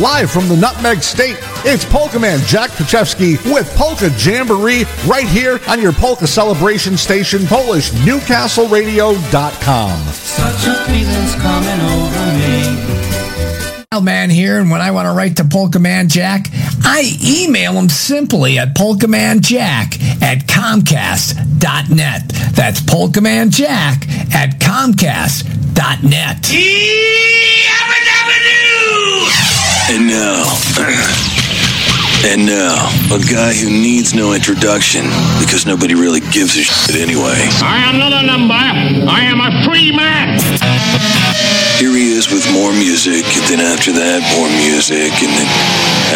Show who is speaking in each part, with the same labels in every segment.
Speaker 1: live from the Nutmeg State. It's Polka Man Jack Pachewski with Polka Jamboree right here on your Polka Celebration Station, PolishNewcastleRadio.com.
Speaker 2: Such a feeling's coming over me.
Speaker 3: Man here, and when I want to write to Polka Man Jack, I email him simply at polkamanjack at comcast.net. That's polkamanjack at comcast.net.
Speaker 4: And now, and now, a guy who needs no introduction because nobody really gives a shit anyway.
Speaker 5: I am not a number. I am a free man.
Speaker 4: Here he is with more music, and then after that, more music, and then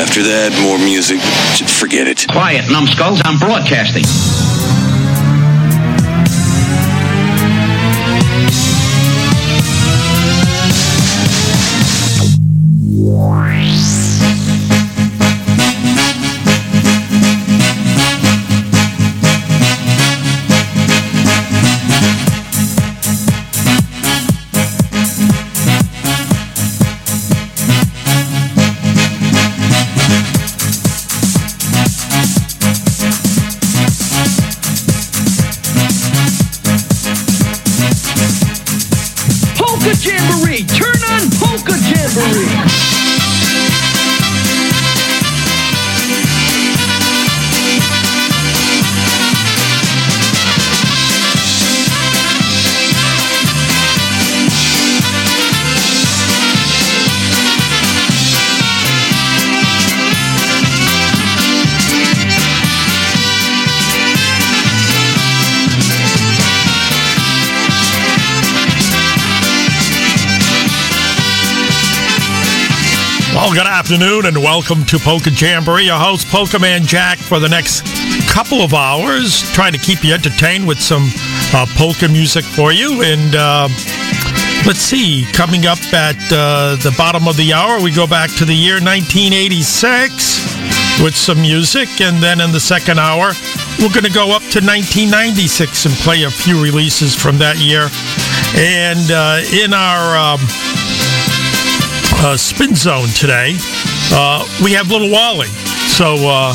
Speaker 4: after that, more music. Forget it.
Speaker 6: Quiet, numbskulls. I'm broadcasting.
Speaker 7: Polka
Speaker 8: afternoon and welcome to Polka Jamboree. Your host, Polka Man Jack, for the next couple of hours, trying to keep you entertained with some uh, polka music for you. And uh, let's see, coming up at uh, the bottom of the hour, we go back to the year 1986 with some music. And then in the second hour, we're going to go up to 1996 and play a few releases from that year. And uh, in our. Um, uh, spin zone today. Uh, we have Little Wally. So uh,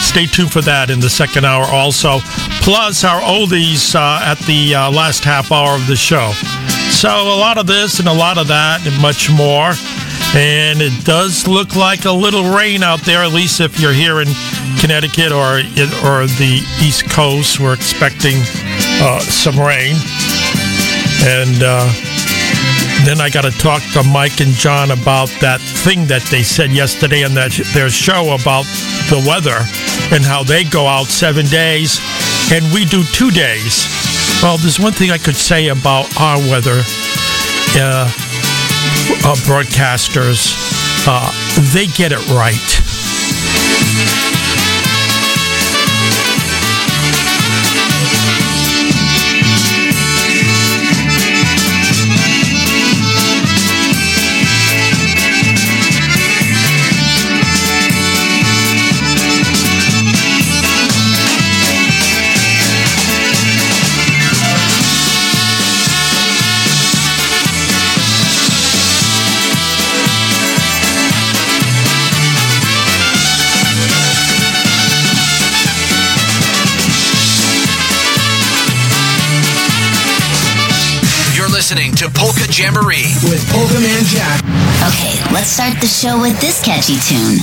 Speaker 8: stay tuned for that in the second hour also. Plus our oldies uh, at the uh, last half hour of the show. So a lot of this and a lot of that and much more. And it does look like a little rain out there, at least if you're here in Connecticut or or the East Coast. We're expecting uh, some rain. And then I got to talk to Mike and John about that thing that they said yesterday on that their show about the weather and how they go out seven days and we do two days. Well, there's one thing I could say about our weather uh, uh, broadcasters. Uh, they get it right.
Speaker 9: Polka Jamboree
Speaker 3: with Polka Man Jack.
Speaker 10: Okay, let's start the show with this catchy tune.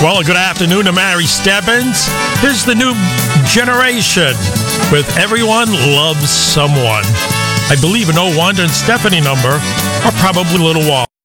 Speaker 11: Well, good afternoon to Mary Stebbins. Here's the new generation with Everyone Loves Someone. I believe an 01 and Stephanie number are probably Little
Speaker 12: Wally.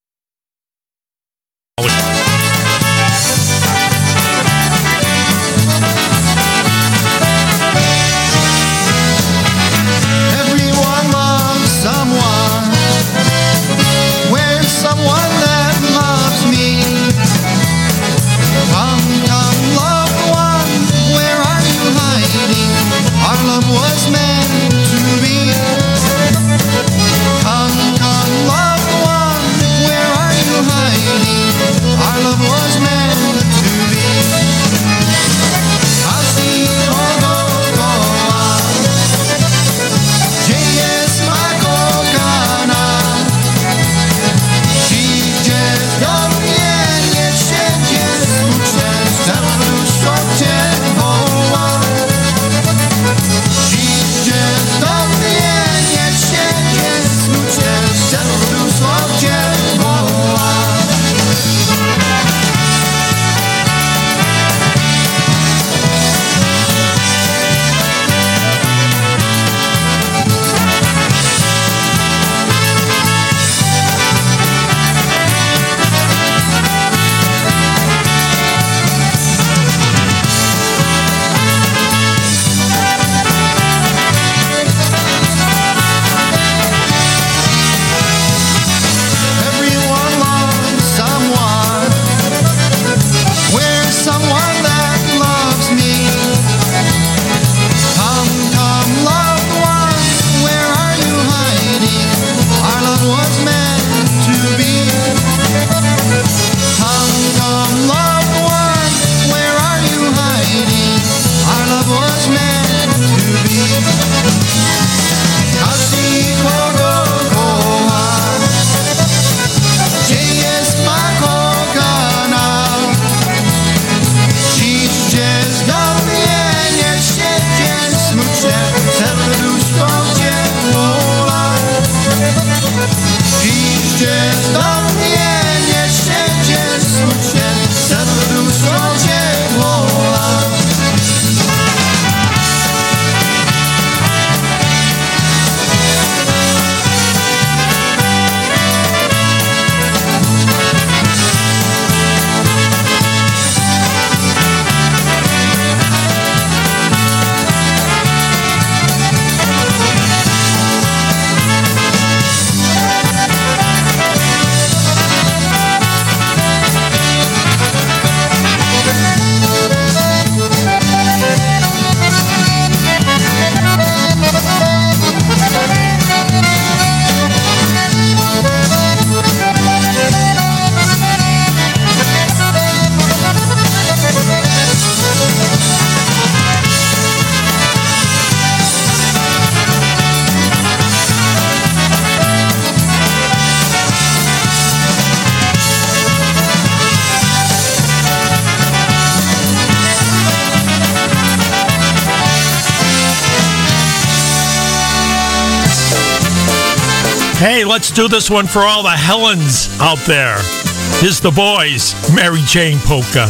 Speaker 12: do
Speaker 11: this one for all the Helens out there. Here's the boys, Mary Jane Polka.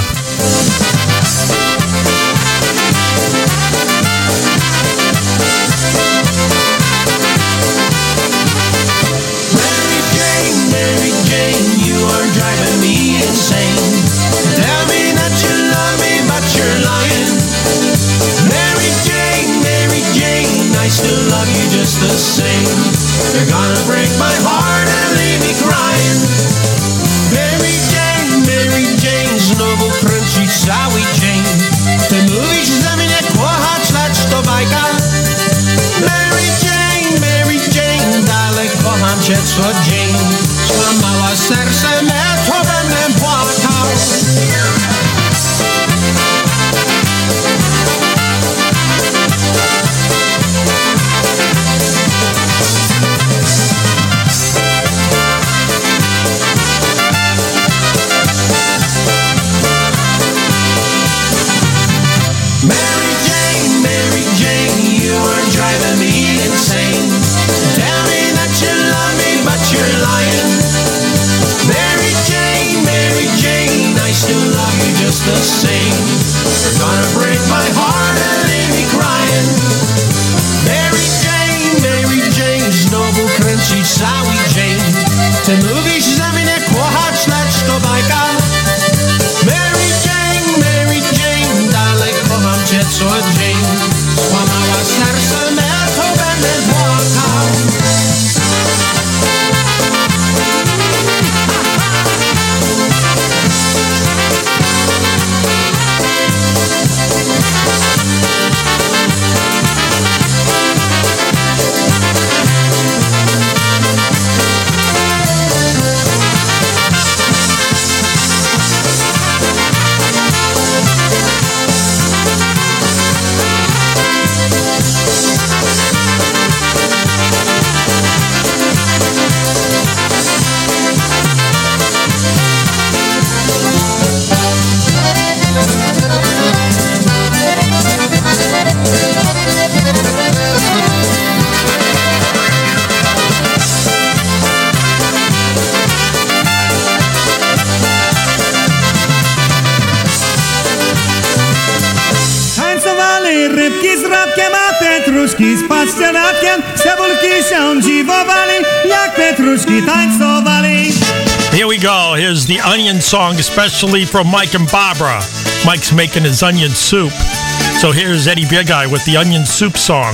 Speaker 13: onion song, especially from Mike and Barbara. Mike's making his onion soup. So here's Eddie Big Eye with the onion soup song.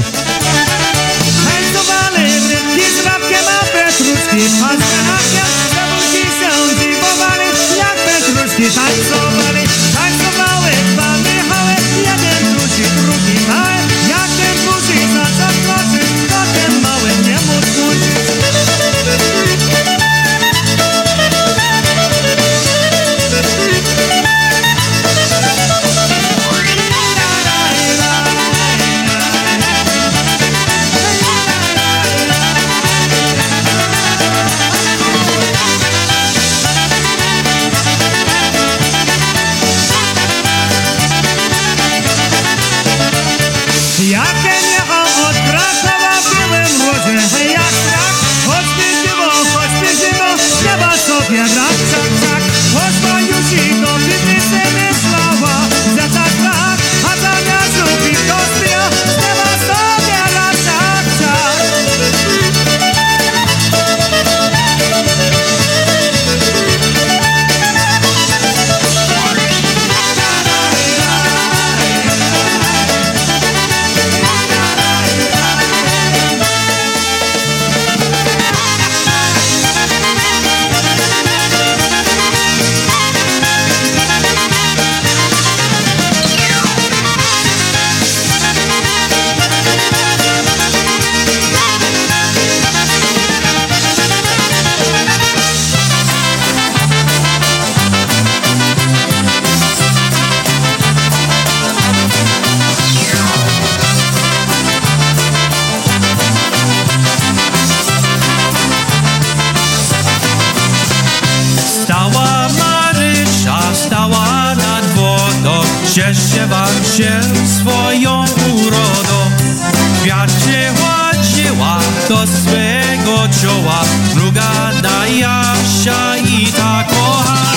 Speaker 14: to
Speaker 15: swego czoła, druga daje się i ta kocha.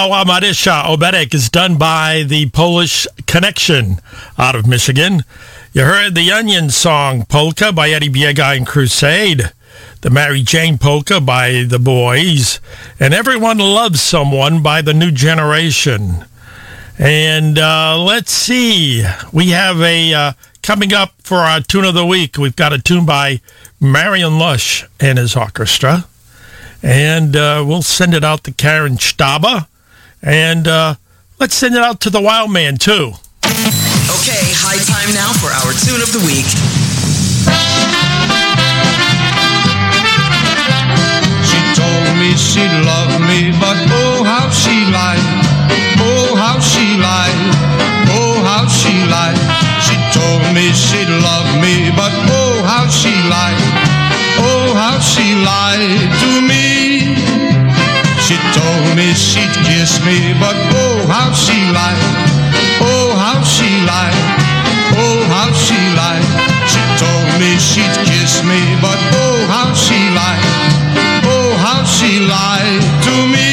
Speaker 8: Stała Marysia Obedek is done by the Polish Connection out of Michigan. You heard the Onion song Polka by Eddie Biega and Crusade. The Mary Jane Polka by The Boys. And Everyone Loves Someone by The New Generation. And uh, let's see. We have a uh, coming up for our tune of the week. We've got a tune by Marion Lush and his orchestra. And uh, we'll send it out to Karen Staba. And uh, let's send it out to the Wild Man, too.
Speaker 9: Okay, high time now for our tune of the week.
Speaker 12: She told me she'd love me, but oh how she lied. Oh how she lied. Oh how she lied. She told me she'd love me, but oh how she lied. Oh how she lied to me. She told me she'd kiss me, but oh how she lied. Oh how she lied. Oh how she lied. She told me she'd kiss me, but oh how she lied. Oh how she lied to me.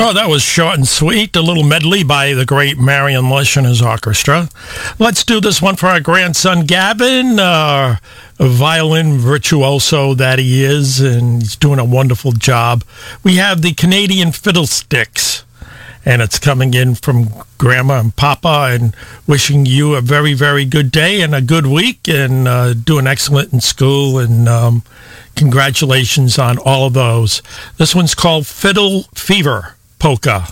Speaker 12: Oh,
Speaker 8: that was short and sweet. A little medley by the great Marion Lush and his orchestra. Let's do this one for our grandson Gavin, uh, a violin virtuoso that he is, and he's doing a wonderful job. We have the Canadian Fiddlesticks, and it's coming in from Grandma and Papa, and wishing you a very, very good day and a good week, and uh, doing excellent in school, and um, congratulations on all of those. This one's called Fiddle Fever Polka.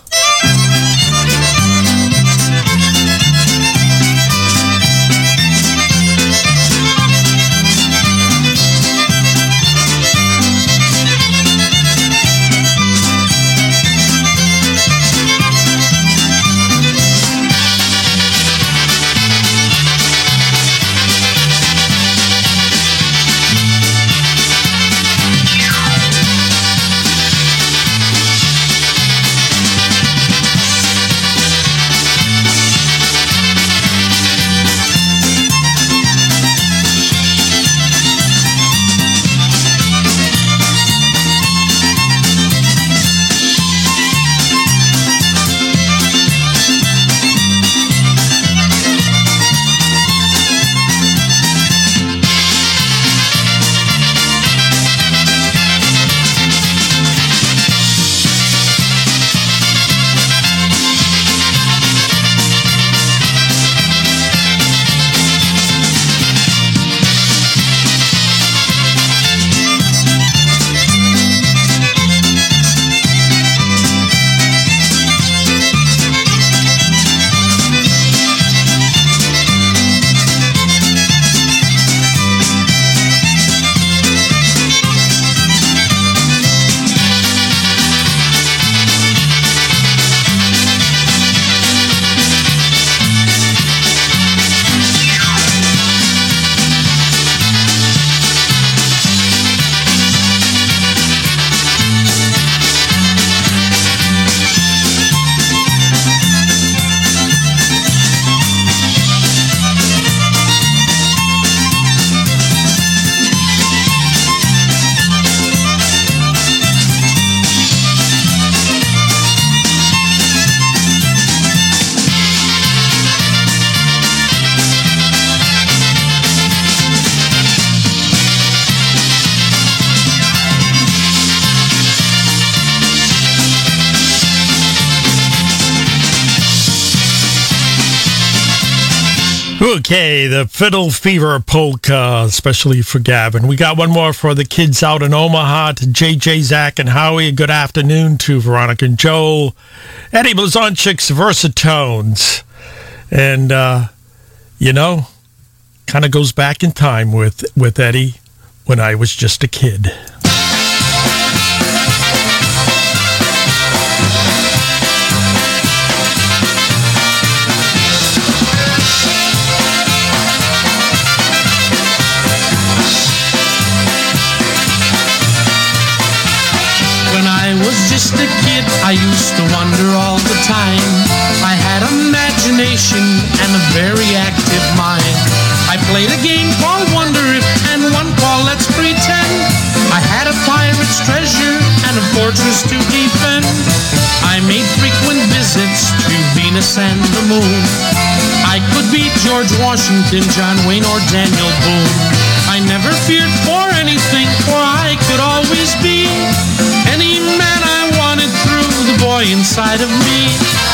Speaker 8: Okay, the Fiddle Fever Polka, especially for Gavin. We got one more for the kids out in Omaha to JJ, Zach, and Howie. Good afternoon to Veronica and Joel. Eddie Blazonczyk's Versatones. And, uh, you know, kind of goes back in time with, with Eddie when I was just a kid.
Speaker 16: Just a kid, I used to wonder all the time. I had imagination and a very active mind. I played a game called Wonder If and one called Let's Pretend. I had a pirate's treasure and a fortress to defend. I made frequent visits to Venus and the moon. I could be George Washington, John Wayne, or Daniel Boone. I never feared for anything, for I could always be inside of me.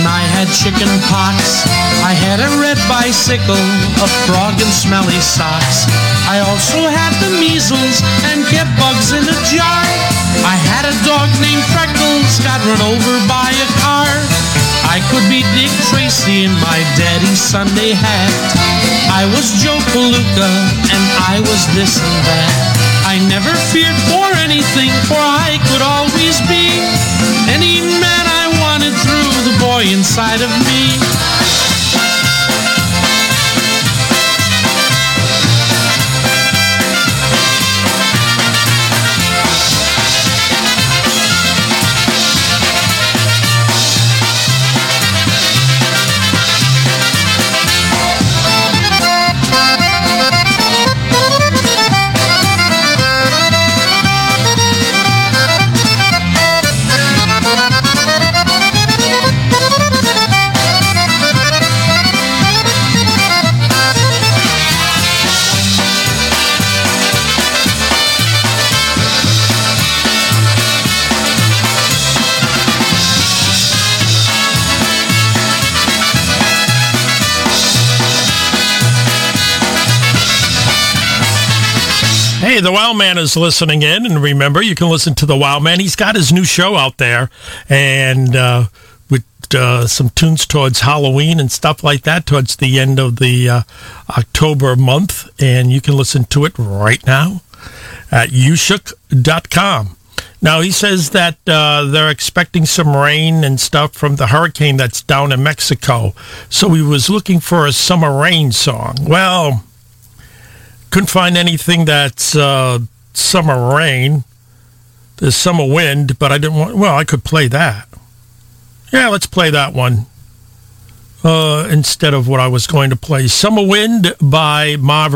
Speaker 16: And I had chicken pox. I had a red bicycle, a frog, and smelly socks. I also had the measles and kept bugs in a jar. I had a dog named Freckles, got run over by a car. I could be Dick Tracy in my daddy's Sunday hat. I was Joe Palooka and I was this and that. I never feared for anything, for I could always be inside of me.
Speaker 8: The Wild Man is listening in, and remember, you can listen to the Wild Man. He's got his new show out there, and uh, with uh, some tunes towards Halloween and stuff like that towards the end of the uh, October month, and you can listen to it right now at ushook.com. Now, he says that uh, they're expecting some rain and stuff from the hurricane that's down in Mexico. So he was looking for a summer rain song. Well, couldn't find anything that's uh, summer rain. There's summer wind, but I didn't want. Well, I could play that. Yeah, let's play that one uh, instead of what I was going to play. Summer Wind by Marv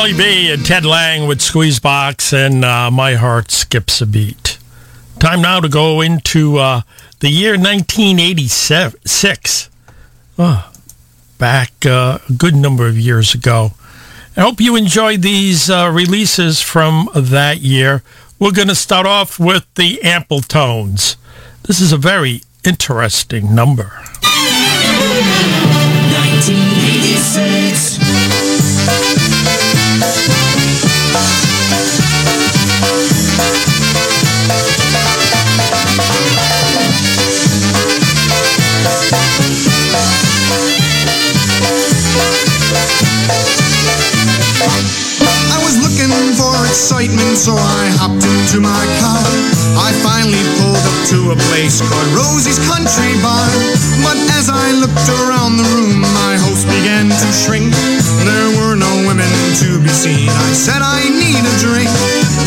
Speaker 17: yeah.
Speaker 8: Molly B and Ted Lange with Squeezebox, and uh, my heart skips a beat. Time now to go into uh, the year 1986. Oh, back uh, a good number of years ago. I hope you enjoyed these uh, releases from that year. We're going to start off with the Ample Tones. This is a very interesting number.
Speaker 2: 1986.
Speaker 18: Excitement, so I hopped into my car. I finally pulled up to a place called Rosie's Country Bar. But as I looked around the room, my host began to shrink. There were no women to be seen. I said I need a drink.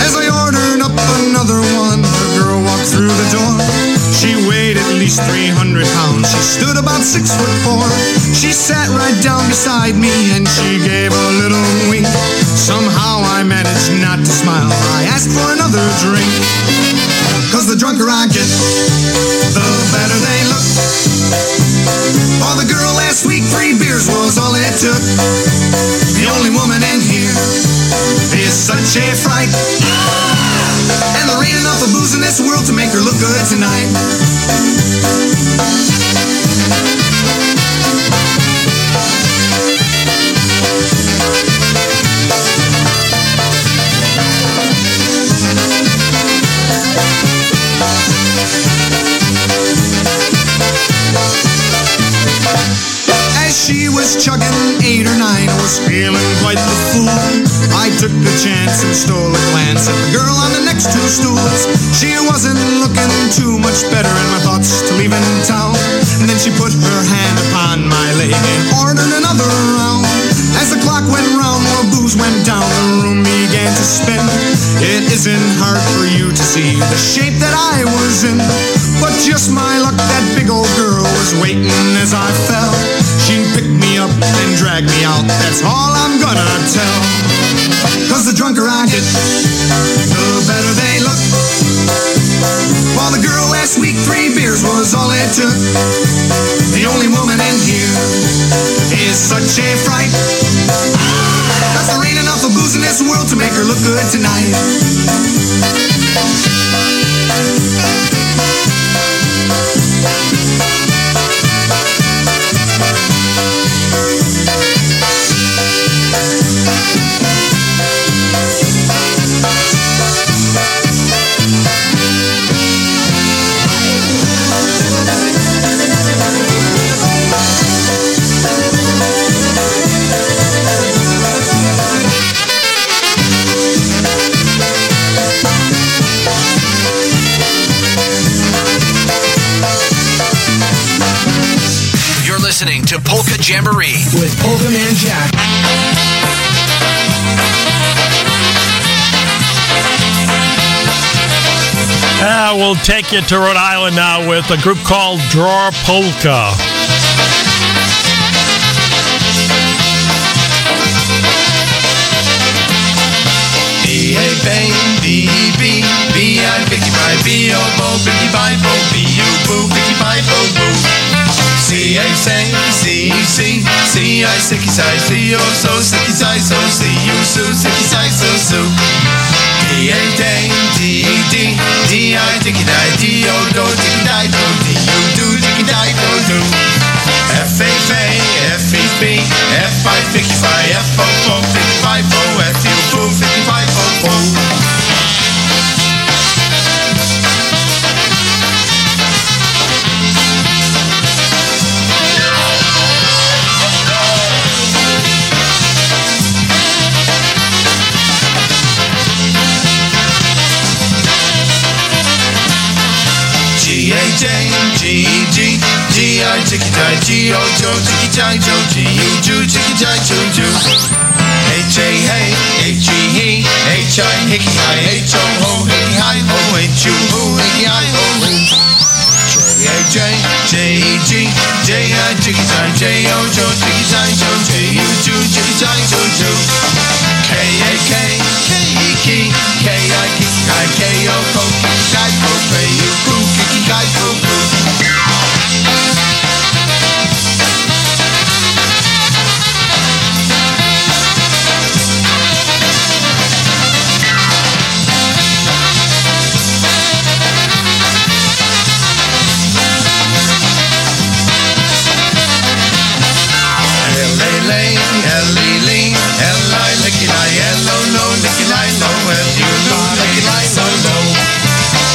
Speaker 18: As I ordered up another one, the girl walked through the door. She weighed at least 300 pounds. She stood about six foot four. She sat right down beside me and she gave a little wink. Somehow I managed not to smile. I asked for another drink. Cause the drunker I get, the better they look. For the girl last week, three beers was all it took. The only woman in here is such a fright. And there ain't enough of booze in this world to make her look good tonight. She was chugging eight or nine, was feeling quite the fool. I took the chance and stole a glance at the girl on the next two stools. She wasn't looking too much better, and my thoughts to leaving town. And then she put her hand upon my leg and ordered another round. As the clock went round, more booze went down, the room began to spin. It isn't hard for you to see the shape that I was in. But just my luck, that big old girl was waiting as I fell. She picked me up and dragged me out, that's all I'm gonna tell. Cause the drunker I get, the better they look. While the girl last week, three beers was all it took. The only woman in here is such a fright. There ain't enough of booze in this world to make her look good tonight.
Speaker 19: Jamboree
Speaker 3: with Polka Man Jack.
Speaker 8: Uh, we'll take you to Rhode Island now with a group called Draw Polka.
Speaker 12: B A bang, B E B, B I Vicky by B O Bo, Vicky by Bo, C A say, C E C, C I Sicky Sai, C O so, Sicky Sai so, C U Su, Sicky Sai so, Su. D A D E D, D I Dicky Die, D O Do, Dicky Die Do, D U Do, Dicky Die Do Do. F A F A, F E B, F I Vicky Fi, F O Fo, Vicky Fi Fo, F U Foo, Vicky Fi Fo Fo. G Chicky Jai G O Joe Chicky Jai Joe G U Ju Chicky Jai Ju Ju H A Hey H E He H I Hickey Hi H O Ho Hickey Hi Ho H U Ho Hickey Hi Ho J A J J E G J I Chicky Jai J O Joe Chicky Jai Joe J U Chicky Jai Ju Ju K A K K E Key K I K O Ko K Licky-Lie, no, L-U-Lu, Licky-Lie, no, no.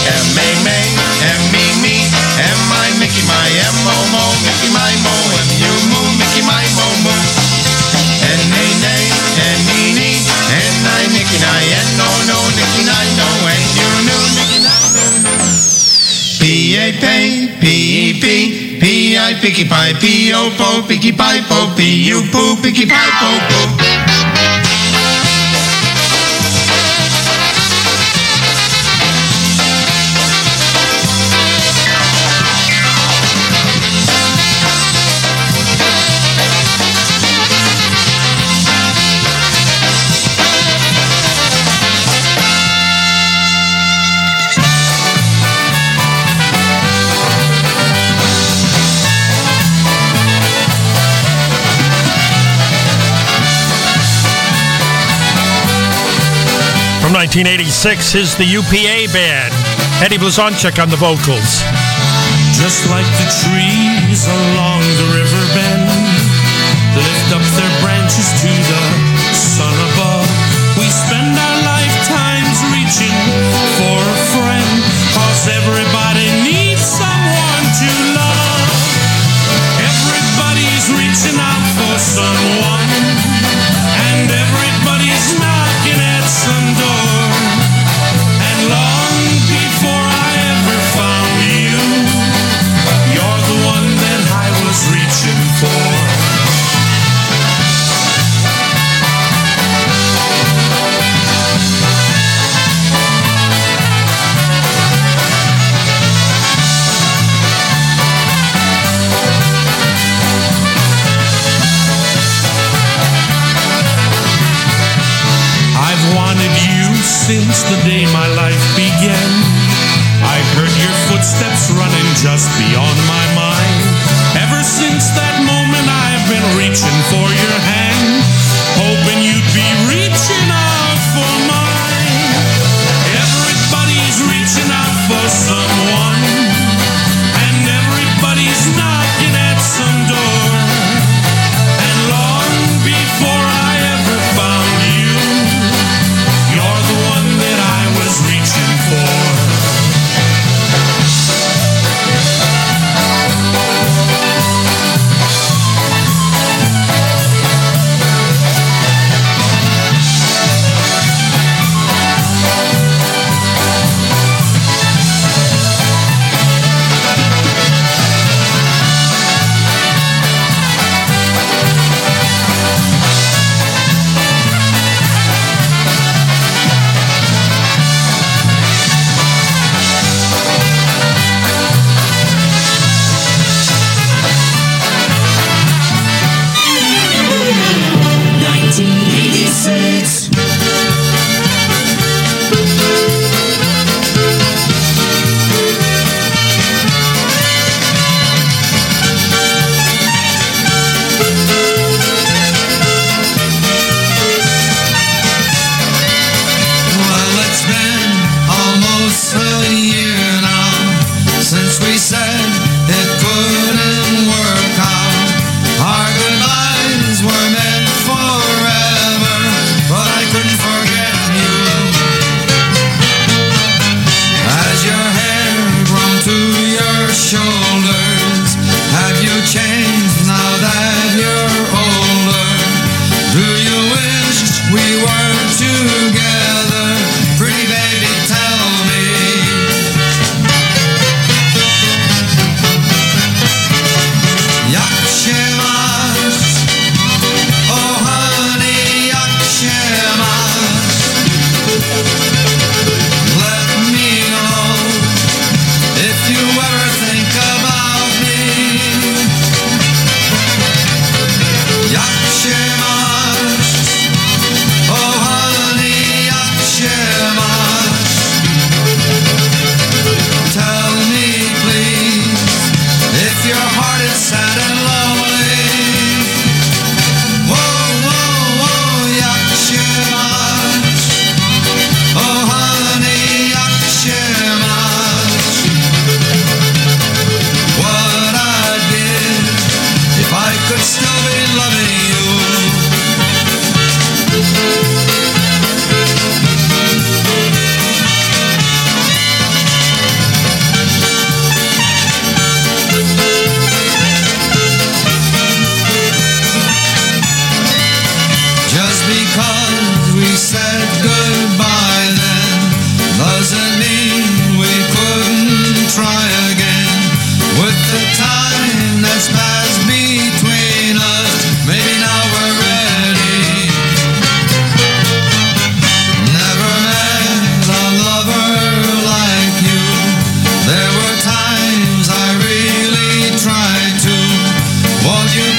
Speaker 12: M-A-May, M M-E-Me, M-I, Mickey, my M-O-Mo, Mickey, my Mo, M-U-Moo, Mickey, my Mo-Mo. N-A-Nay, N-E-Nee, N-I, Nicky-Nai, N-O-No, Nicky-Nai, no, N-U-Nu, Nicky-Nai, no, no. P-A-P, P-E-P, P-I, Picky Pie, P-O-Po, Picky Pie, Po, P-U-Poo, Picky Pie, Po, Po.
Speaker 8: 1986 is the UPA Band. Eddie Blazonczyk on the vocals.
Speaker 16: Just like the trees along the river bend lift up their branches to the sun above. We spend our lifetimes reaching for
Speaker 20: the day my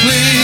Speaker 21: please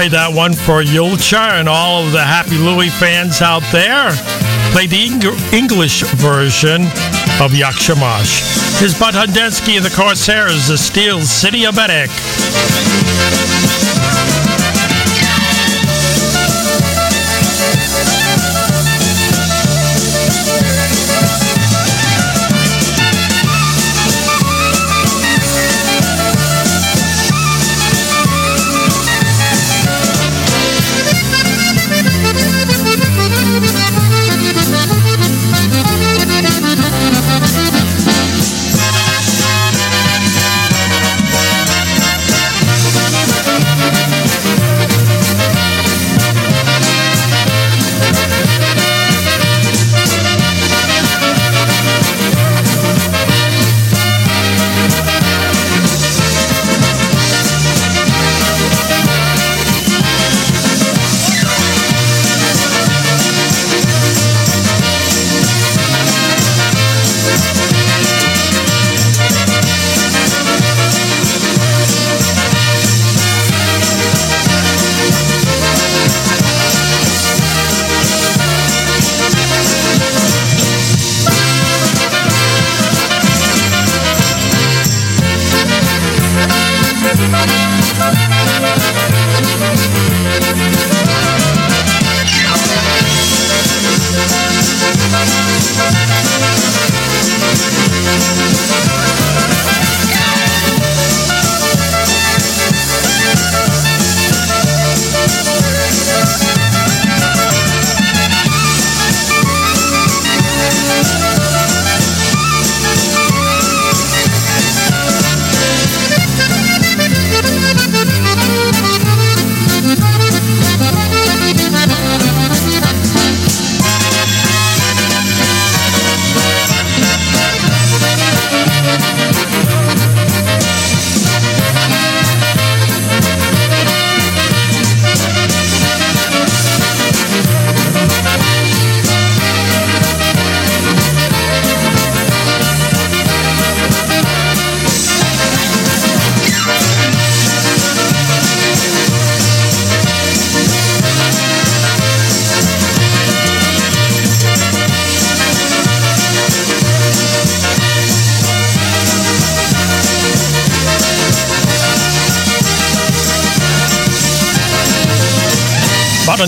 Speaker 8: played that one for Julcia and all of the Happy Louie fans out there. Play the Eng- English version of Yakshamash. His Bud Hundensky and the Corsairs, the Steel City of Medic.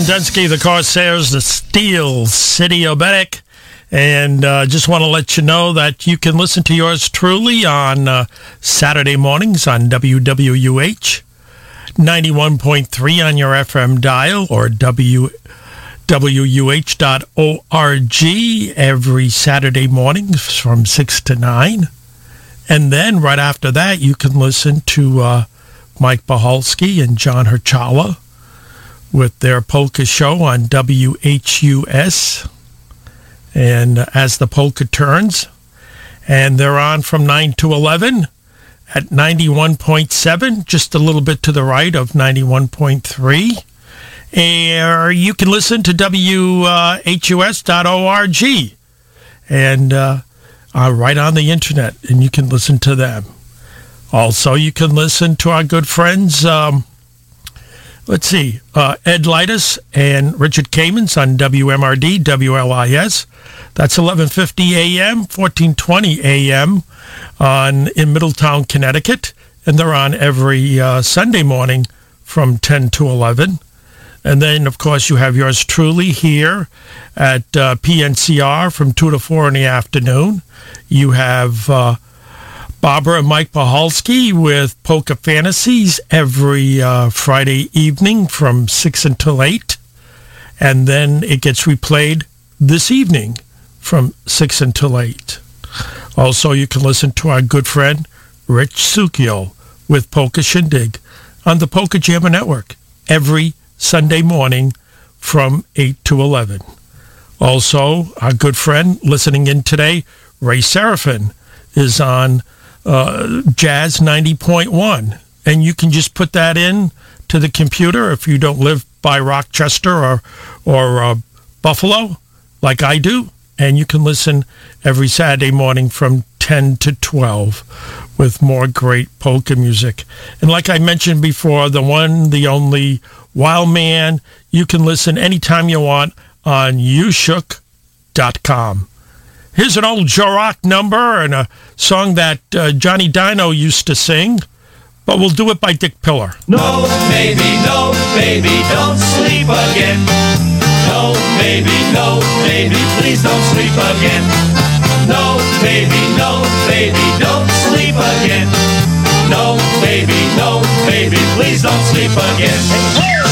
Speaker 8: Densky, the Corsairs, the Steel City Obetic. And uh, just want to let you know that you can listen to yours truly on uh, Saturday mornings on WWUH, 91.3 on your FM dial or WWUH.org every Saturday morning from 6 to 9. And then right after that, you can listen to uh, Mike Bahalski and John Herchala with their polka show on WHUS and uh, as the polka turns and they're on from 9 to 11 at 91.7 just a little bit to the right of 91.3 or you can listen to WHUS.org and uh, uh, right on the internet and you can listen to them. Also you can listen to our good friends um, let's see, uh, Ed Lightus and Richard Kamens on WMRD, WLIS. That's 11:50 a.m., 14:20 a.m. on in Middletown, Connecticut, and they're on every uh, Sunday morning from 10 to 11. And then, of course, you have yours truly here at uh, PNCR from 2 to 4 in the afternoon. You have uh, Barbara and Mike Pahalski with Polka Fantasies every uh, Friday evening from 6 until 8. And then it gets replayed this evening from 6 until 8. Also, you can listen to our good friend Rich Sukio with Polka Shindig on the Polka Jammer Network every Sunday morning from 8 to 11. Also, our good friend listening in today, Ray Seraphin, is on uh, Jazz 90.1. And you can just put that in to the computer if you don't live by Rochester or, or uh, Buffalo, like I do. And you can listen every Saturday morning from 10 to 12 with more great polka music. And like I mentioned before, the one, the only Wild Man, you can listen anytime you want on youshook.com. Here's an old Joe Rock number and a song that uh, Johnny Dino used to sing, but we'll do it by Dick Pillar.
Speaker 11: No, baby, no, baby, don't sleep again. No, baby, no, baby, please don't sleep again. No, baby, no, baby, don't sleep again. No, baby, no, baby, please don't sleep again.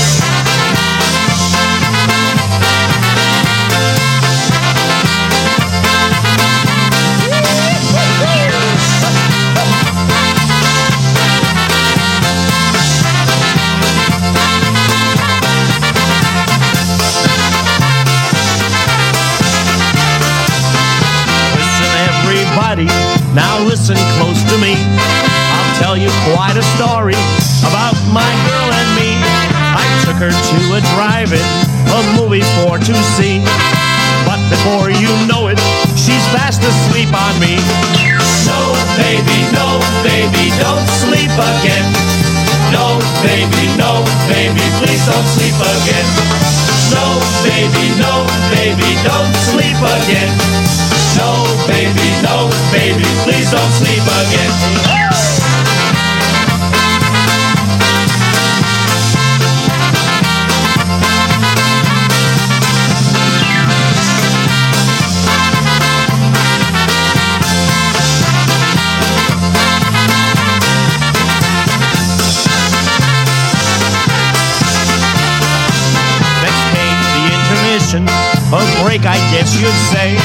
Speaker 22: Now listen close to me. I'll tell you quite a story about my girl and me. I took her to a drive-in, a movie for to see. But before you know it, she's fast asleep on me.
Speaker 11: No, baby, no, baby, don't sleep again. No, baby, no, baby, please don't sleep again. No, baby, no, baby, don't sleep again. No, baby, no, baby, please don't sleep again.
Speaker 22: Break I guess you'd say.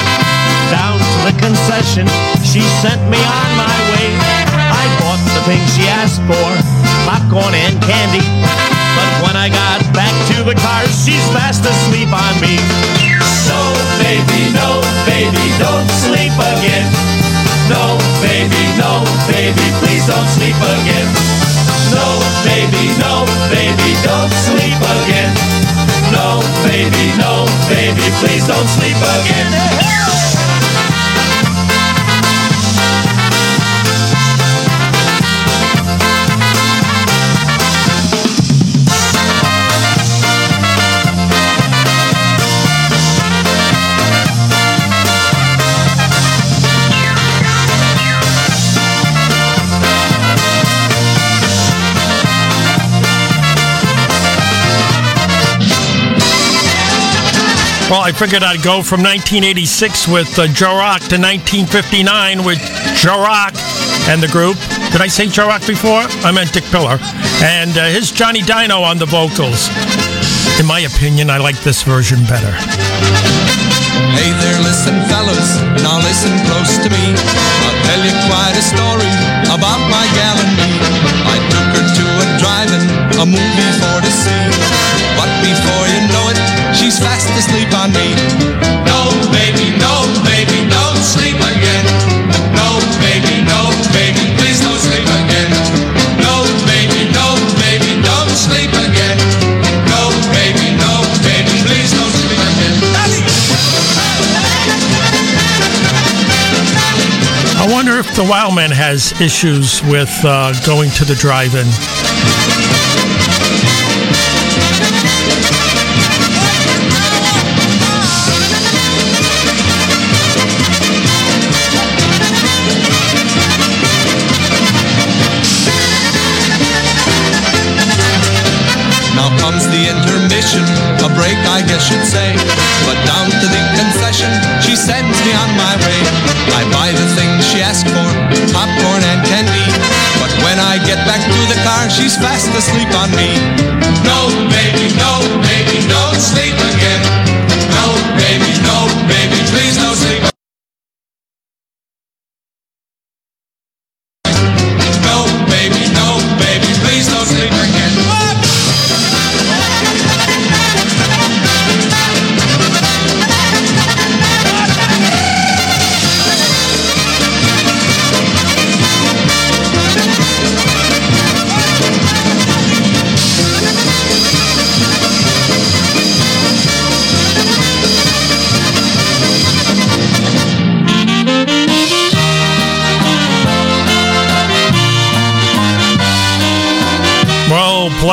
Speaker 22: Down to the concession, she sent me on my way. I bought the things she asked for, popcorn and candy. But when I got back to the car, she's fast asleep on me.
Speaker 11: No, baby, no, baby, don't sleep again. No, baby, no, baby, please don't sleep again. No, baby, no, baby, don't sleep again. No, baby, no, baby, please don't sleep again.
Speaker 8: Well, I figured I'd go from 1986 with uh, Joe Rock to 1959 with Joe Rock and the group. Did I say Joe Rock before? I meant Dick Pillar. And uh, his Johnny Dino on the vocals. In my opinion, I like this version better.
Speaker 23: Hey there, listen, fellas, now listen close to me. I'll tell you quite a story about my gal and me. I took her to a drive-in, a movie for to see. But before you know it, she's fast asleep on me.
Speaker 11: No, baby, no, baby, don't sleep again. No, baby, no, baby, please don't sleep again. No, baby, no, baby, don't sleep again. No, baby, no, baby, please don't sleep again.
Speaker 8: I wonder if the Wild Man has issues with uh, going to the drive-in.
Speaker 23: You'd say. But down to the concession, she sends me on my way. I buy the things she asked for, popcorn and candy. But when I get back to the car, she's fast asleep on me.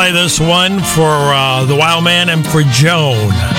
Speaker 2: play this one for uh, the Wild Man and for Joan.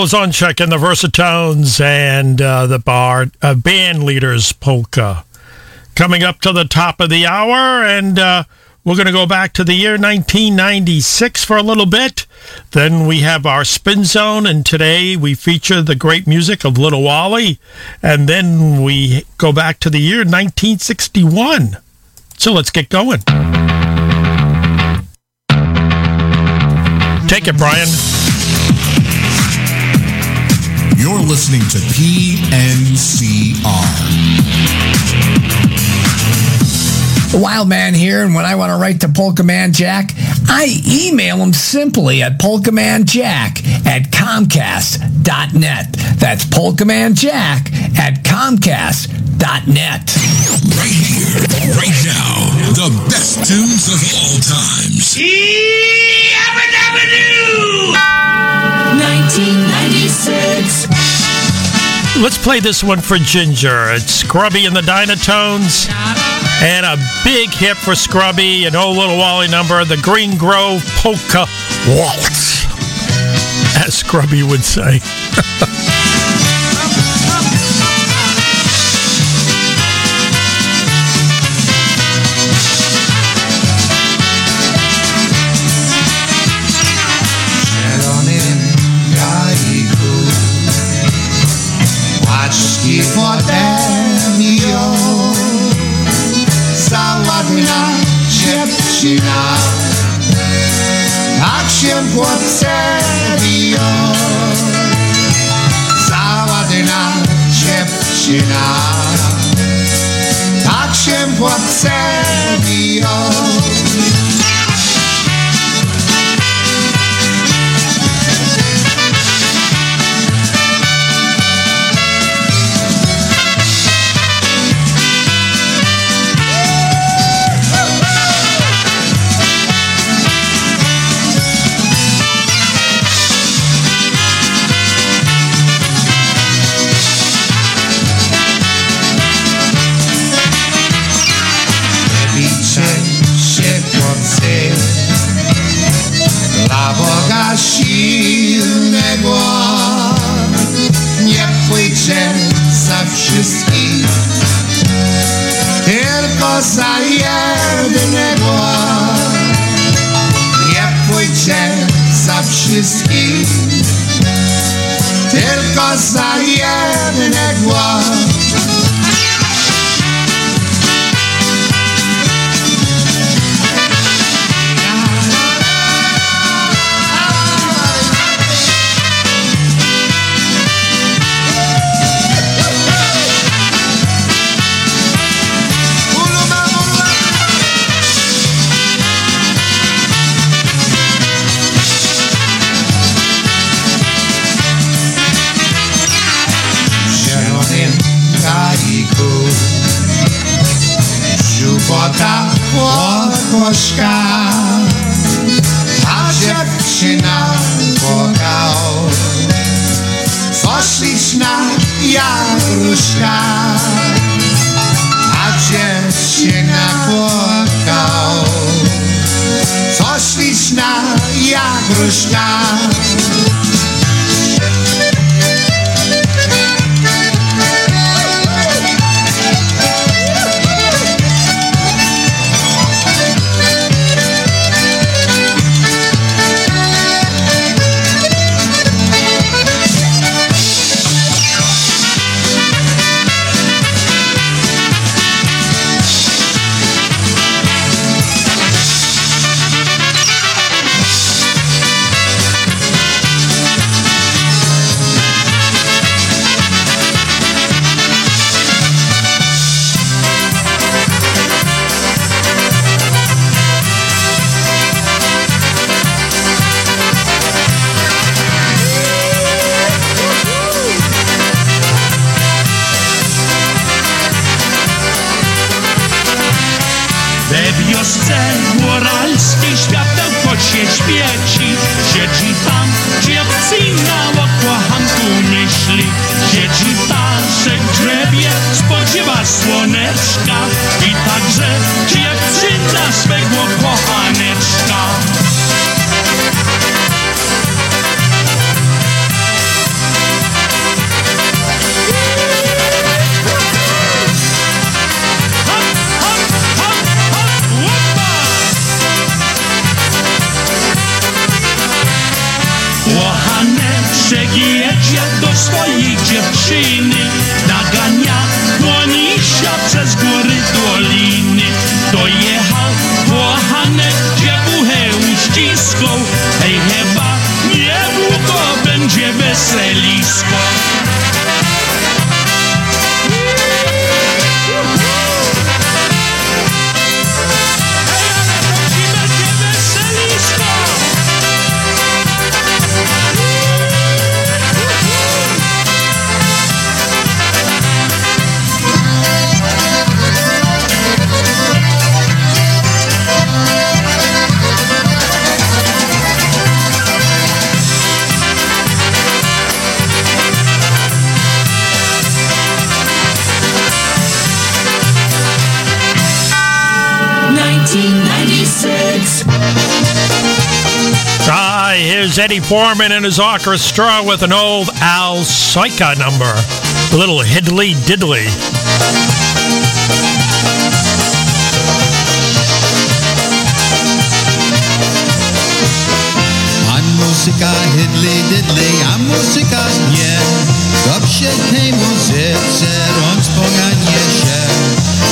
Speaker 8: Blazonczyk and the Versatones and uh, the bar uh, band leaders polka. Coming up to the top of the hour, and uh, we're going to go back to the year 1996 for a little bit. Then we have our spin zone, and today we feature the great music of Little Wally. And then we go back to the year 1961. So let's get going. Take it, Brian.
Speaker 24: You're listening to PNCR.
Speaker 3: The Wild Man here, and when I want to write to Polka Man Jack, I email him simply at polkamanjack at comcast.net. That's polkamanjack at comcast.net.
Speaker 24: Right here, right now, the best tunes of all times.
Speaker 2: 1996.
Speaker 8: Let's play this one for Ginger. It's Scrubby and the Dynatones. And a big hit for Scrubby, an old little Wally number, the Green Grove Polka Waltz, as Scrubby would say.
Speaker 25: Tak się
Speaker 8: Foreman and his orchestra with an old Al Soyka number, a Little Hiddly Diddly.
Speaker 20: музика, хидли дидли, а музика не. Dobrze tej muzyce rąc poganie się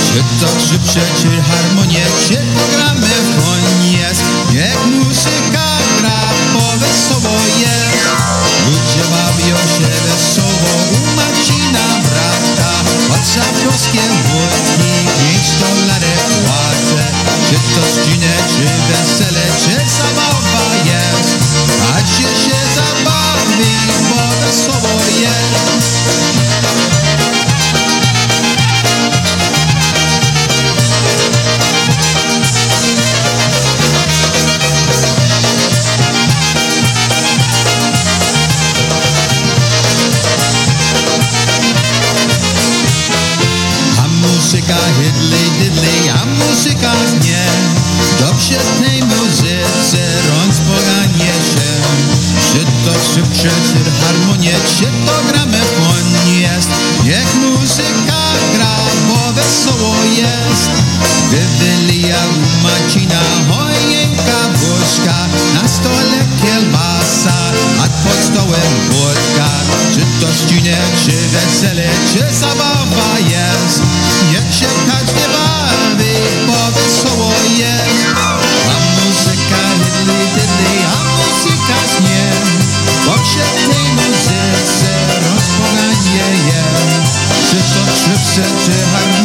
Speaker 20: Czy to, czy harmonię niech się to gramefon jest, niech muzyka gra, bo wesoło jest. Wywilija u Macina choinka bożka, na stole kielbasa, a pod stołem wódka. Czy to ścinek, czy wesele, czy zabawa jest, niech się każdy
Speaker 11: 这却还。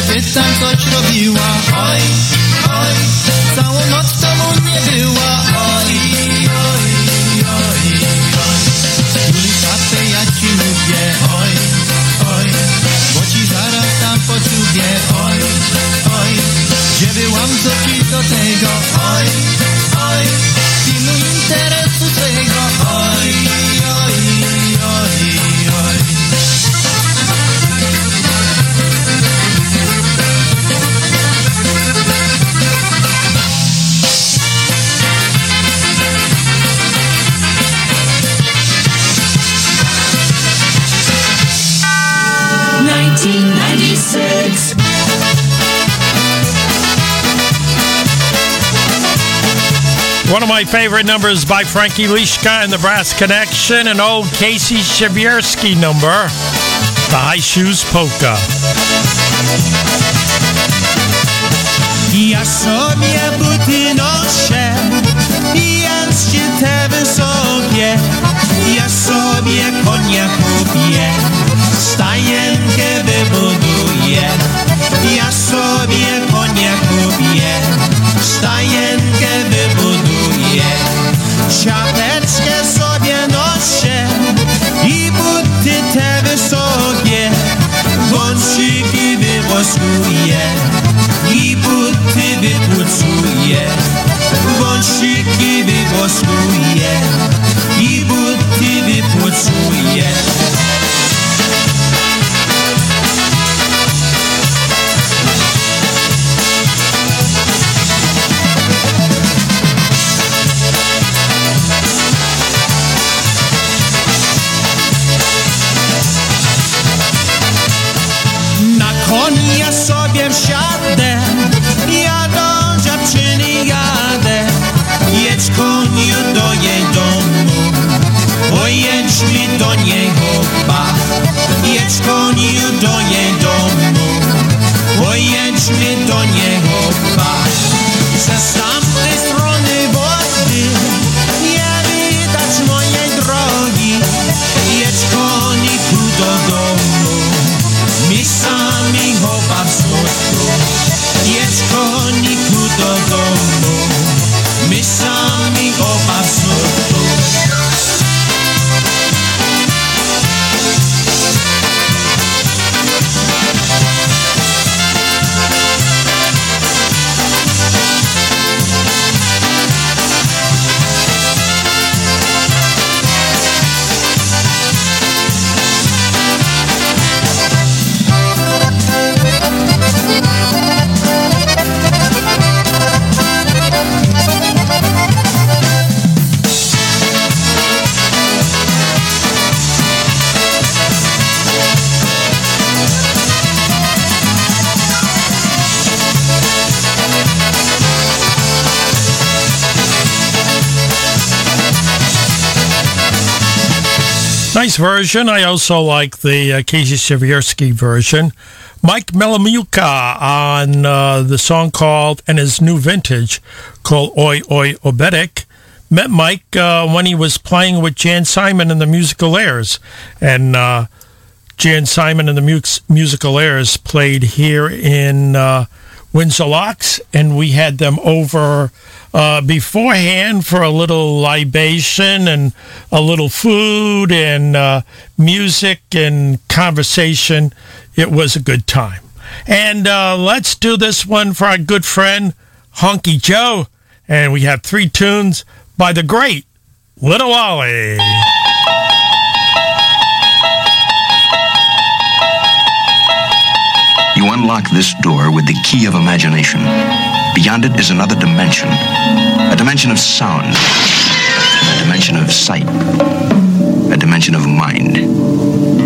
Speaker 11: Every time touch love you
Speaker 8: One of my favorite numbers by Frankie Lishka and the Brass Connection, an old Casey Siewierski number, the High Shoes Polka.
Speaker 11: Ja sobie konia kupię, stajenkę wybuduję. construyen Jedź koniu
Speaker 8: Nice version. I also like the uh, Casey version. Mike Melamuka on uh, the song called and his new vintage called Oi Oi Obedik. Met Mike uh, when he was playing with Jan Simon and the Musical Airs, and uh, Jan Simon and the Mus- Musical Airs played here in uh, Windsor Locks, and we had them over uh, beforehand for a little libation and a little food and uh, music and conversation. It was a good time. And uh, let's do this one for our good friend Honky Joe. And we have three tunes by the great Little Wally.
Speaker 26: You unlock this door with the key of imagination. Beyond it is another dimension. A dimension of sound. A dimension of sight. A dimension of mind.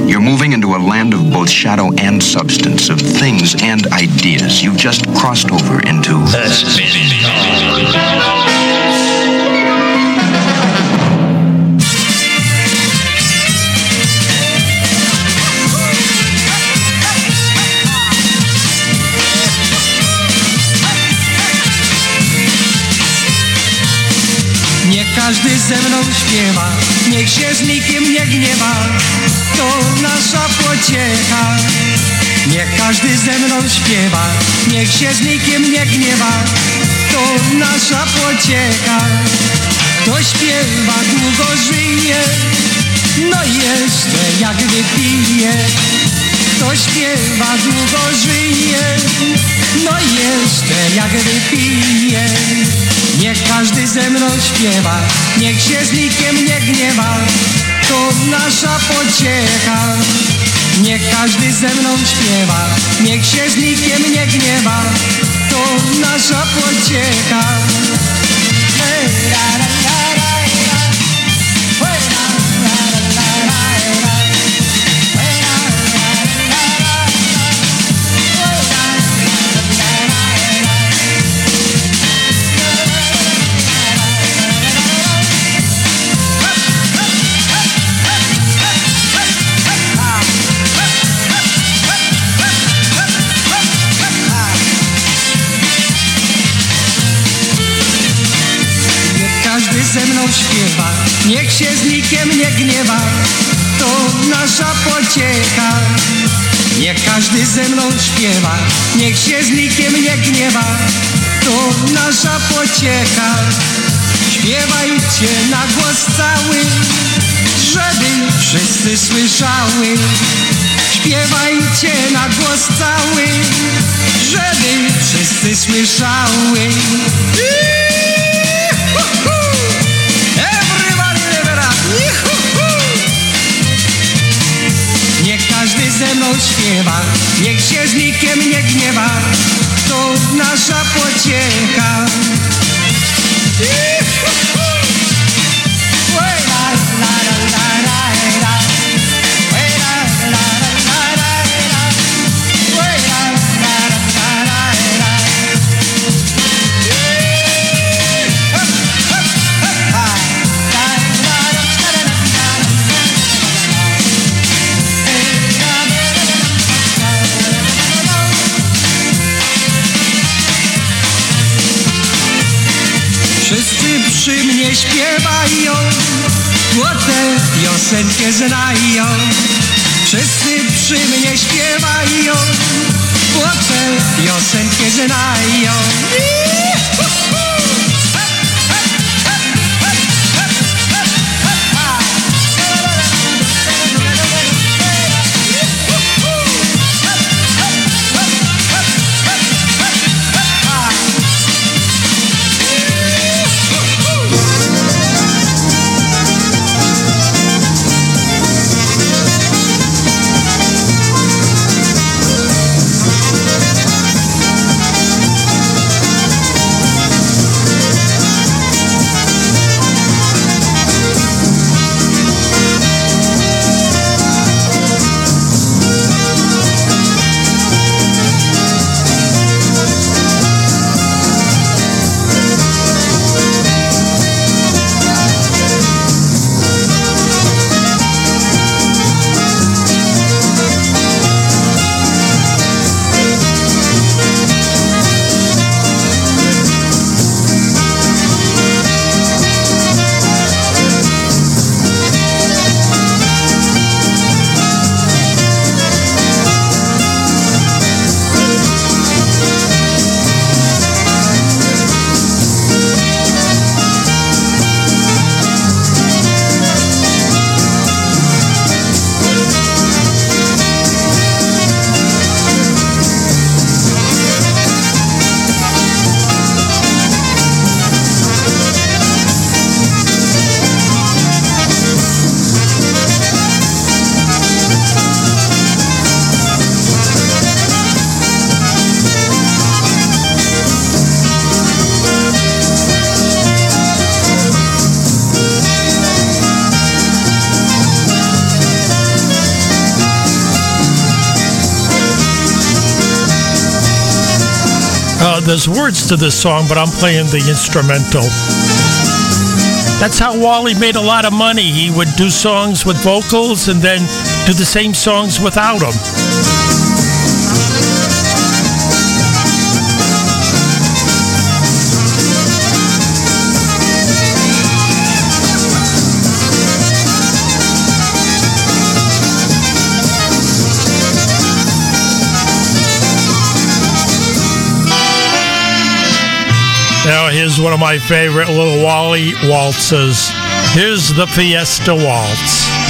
Speaker 26: You're moving into a land of both shadow and substance, of things and ideas. You've just crossed over into
Speaker 27: ze mną śpiewa, niech się z nikim nie gniewa, to nasza pociecha. Niech każdy ze mną śpiewa, niech się z nikim nie gniewa, to nasza pociecha. Kto śpiewa, długo żyje, no jeszcze jak wypije. Kto śpiewa, długo żyje, no jeszcze jak wypije. Niech każdy ze mną śpiewa, niech się z nikiem nie gniewa, to nasza pociecha. Niech każdy ze mną śpiewa, niech się z nikiem nie gniewa, to nasza pociecha. Hej, niech się z nikiem nie gniewa, to nasza pociecha. Niech każdy ze mną śpiewa, niech się z nikiem nie gniewa, to nasza pociecha. Śpiewajcie na głos cały, żeby wszyscy słyszały. Śpiewajcie na głos cały, żeby wszyscy słyszały. Ze mną śpiewa, niech się z nikiem nie gniewa, to nasza pociecha. La, la, la, la. Śpiewają, młode piosenkę znają. Wszyscy przy mnie śpiewają, młode piosenkę znają.
Speaker 8: Words to this song, but I'm playing the instrumental. That's how Wally made a lot of money. He would do songs with vocals and then do the same songs without them. Now, here's one of my favorite little Wally waltzes. Here's the Fiesta Waltz.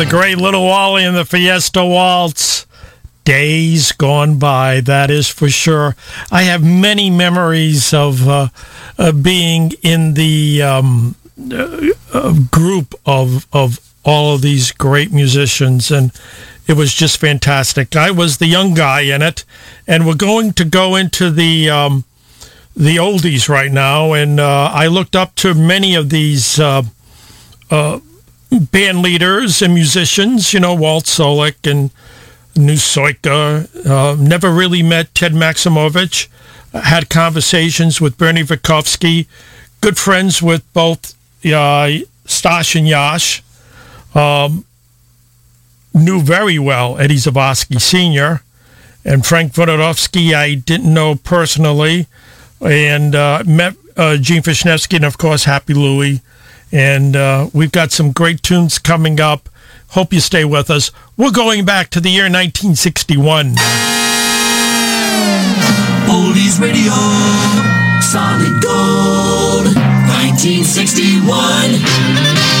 Speaker 8: The great Little Wally and the Fiesta Waltz. Days gone by, that is for sure. I have many memories of uh, uh, being in the um, uh, uh, group of of all of these great musicians, and it was just fantastic. I was the young guy in it, and we're going to go into the um, the oldies right now, and uh, I looked up to many of these. Uh, uh, band leaders and musicians, you know, Walt Solek and Nusoika. Uh, never really met Ted Maksymowicz. Had conversations with Bernie Witkowski. Good friends with both uh, Stash and Yash. Um, knew very well Eddie Zabosky Sr. and Frank Wojnarowski I didn't know personally. And uh, met uh, Gene Wisniewski and, of course, Happy Louie. And uh, we've got some great tunes coming up. Hope you stay with us. We're going back to the year 1961.
Speaker 2: Oldies Radio, solid gold, 1961.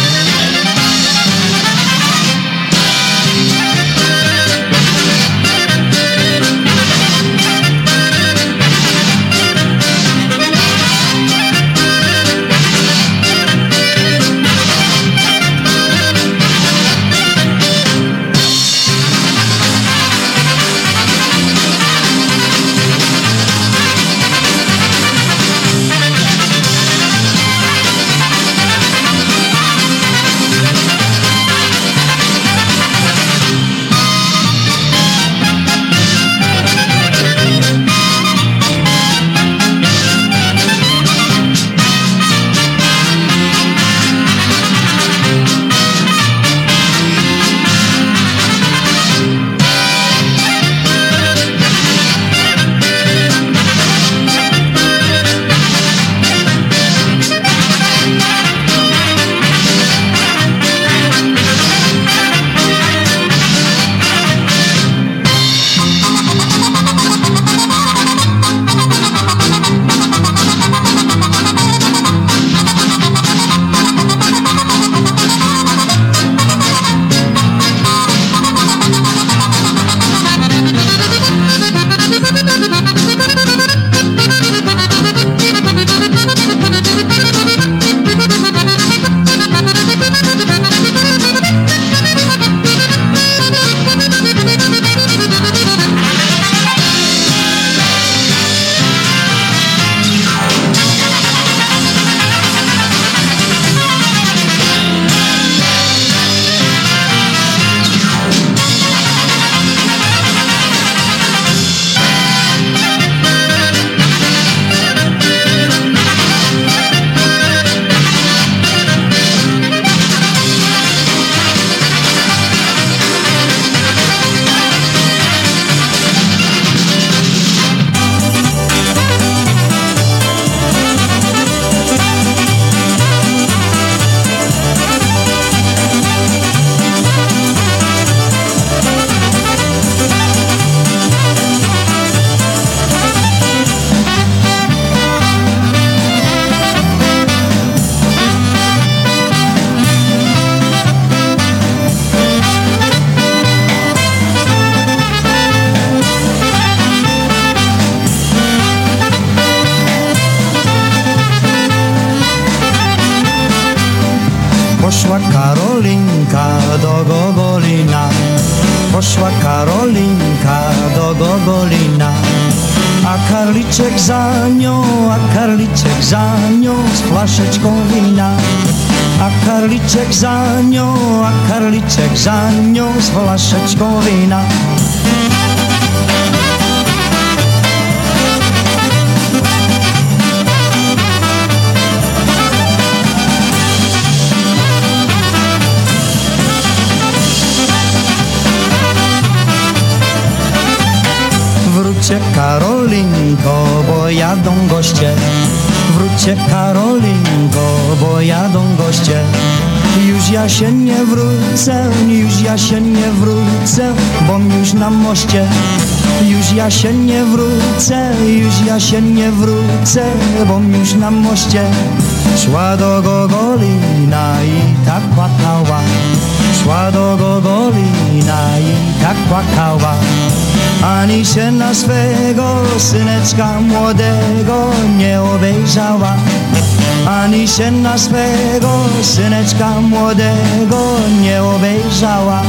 Speaker 11: się nie wrócę, już ja się nie wrócę Bom już na moście Szła do Gogolina i tak płakała.
Speaker 2: Szła do Gogolina i tak płakała. Ani się na swego syneczka młodego nie obejrzała. Ani się na swego syneczka młodego nie obejrzała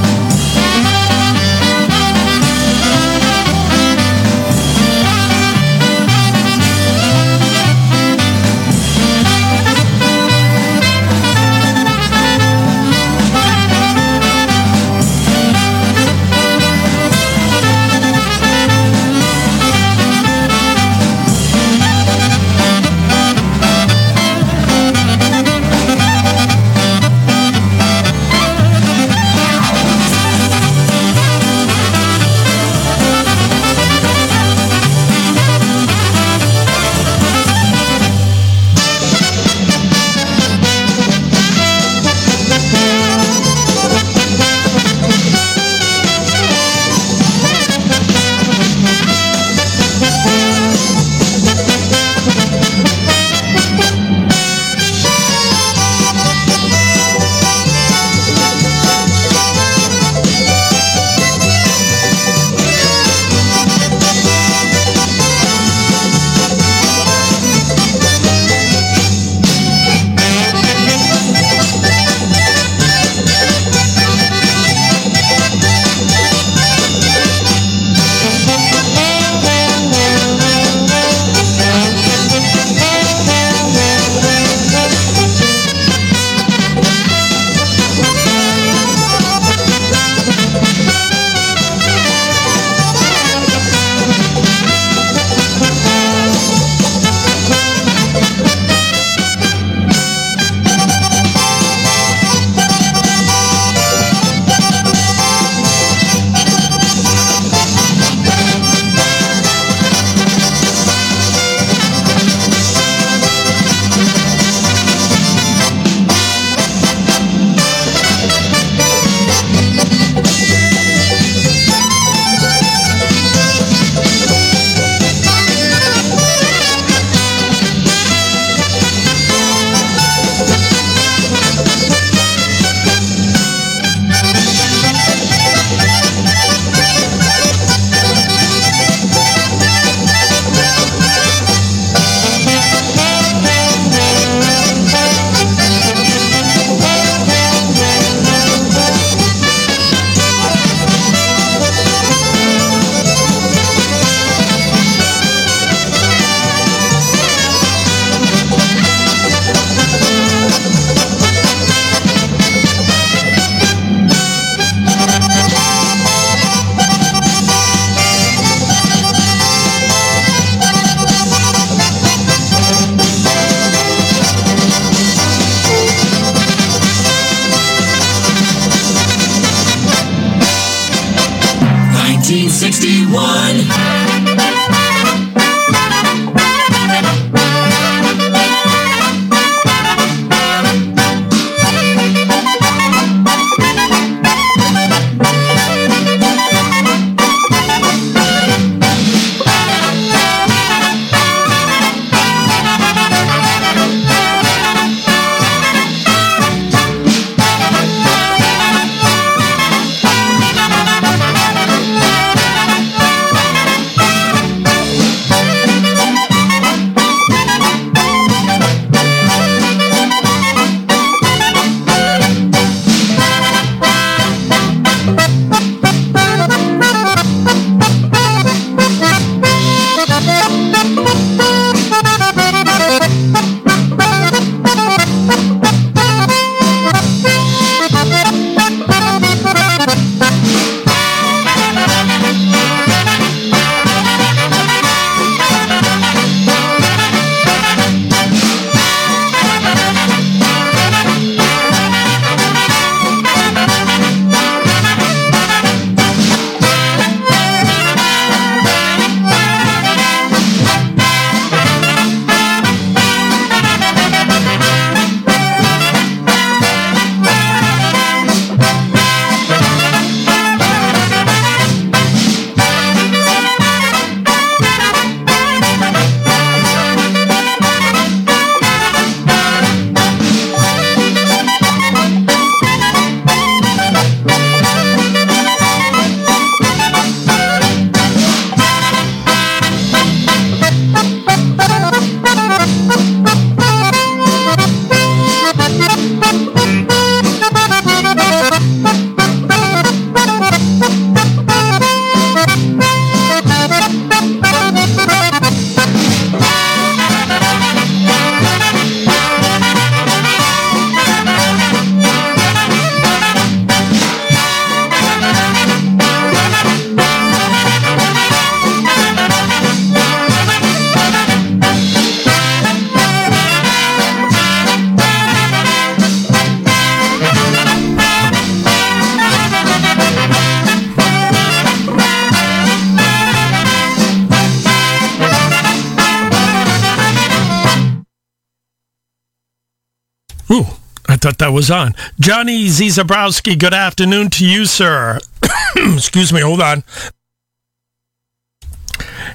Speaker 8: Thought that was on. Johnny Z. Zabrowski, good afternoon to you, sir. Excuse me, hold on.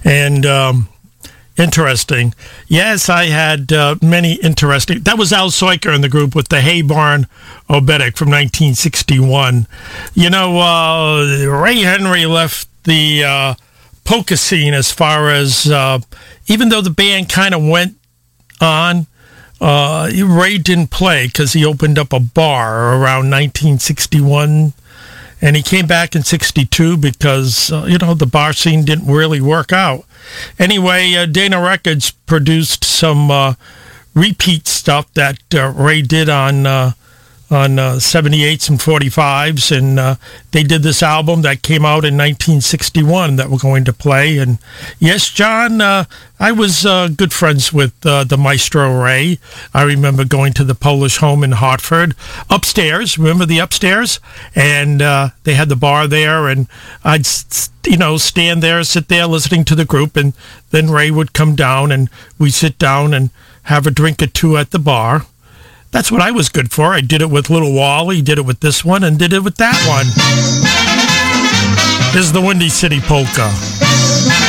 Speaker 8: And um, interesting. Yes, I had uh, many interesting. That was Al Soyka in the group with the Hay Barn Obetic from 1961. You know, uh, Ray Henry left the uh, polka scene as far as, uh, even though the band kind of went on, uh, Ray didn't play because he opened up a bar around 1961 and he came back in 62 because uh, you know the bar scene didn't really work out. Anyway uh, dana records produced some uh, repeat stuff that uh, ray did on uh, on uh, 78s and 45s and uh, they did this album that came out in 1961 that we're going to play and yes john uh, i was uh, good friends with uh, the maestro ray. I remember going to the polish home in hartford upstairs remember the upstairs? And uh, they had the bar there and i'd you know stand there sit there listening to the group and then ray would come down and we'd sit down and have a drink or two at the bar that's what I was good for. I did it with Little Wally, did it with this one, and did it with that one. This is the Windy City Polka.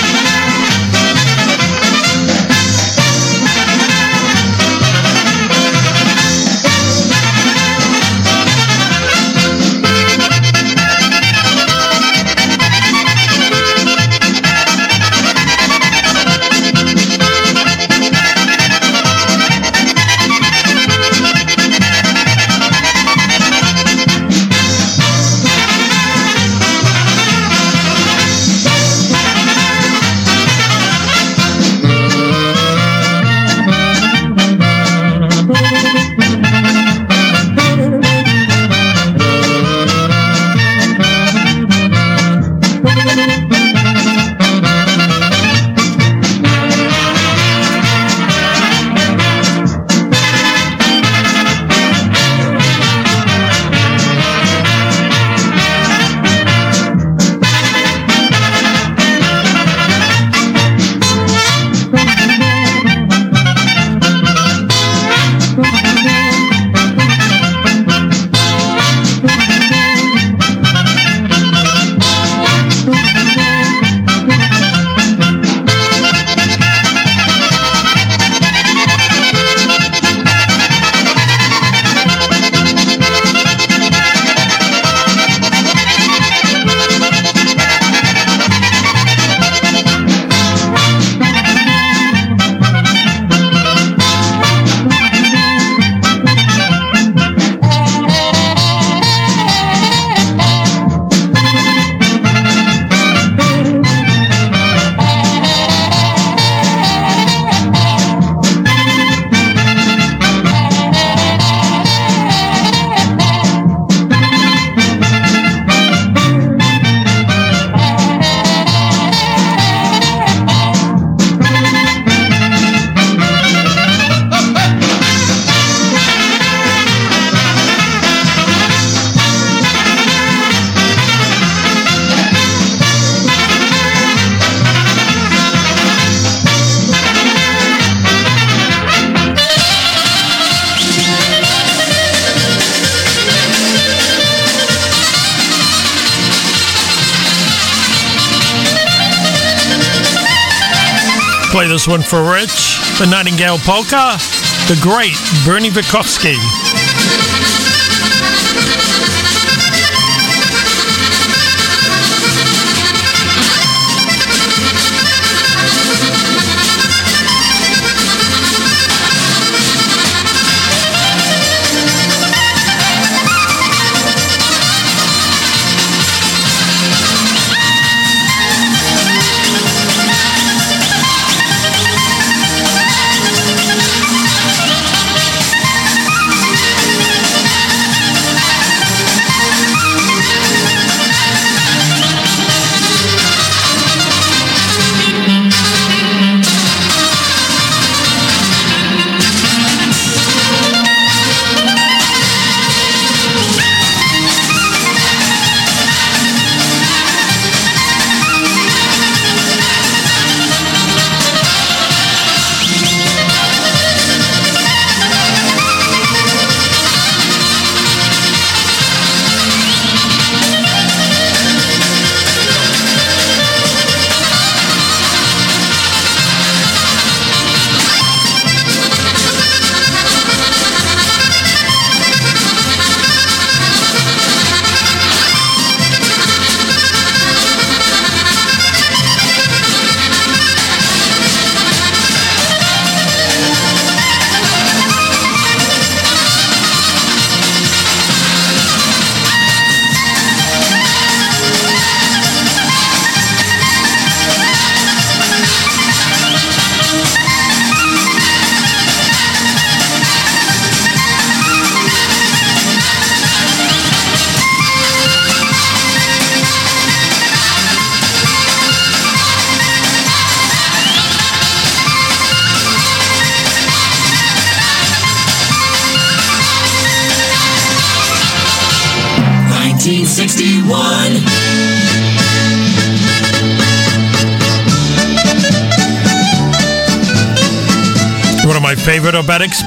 Speaker 8: Play this one for Rich, the Nightingale Polka, the great Bernie
Speaker 28: Witkowski.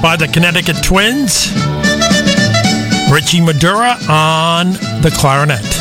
Speaker 28: by the Connecticut Twins, Richie Madura on the clarinet.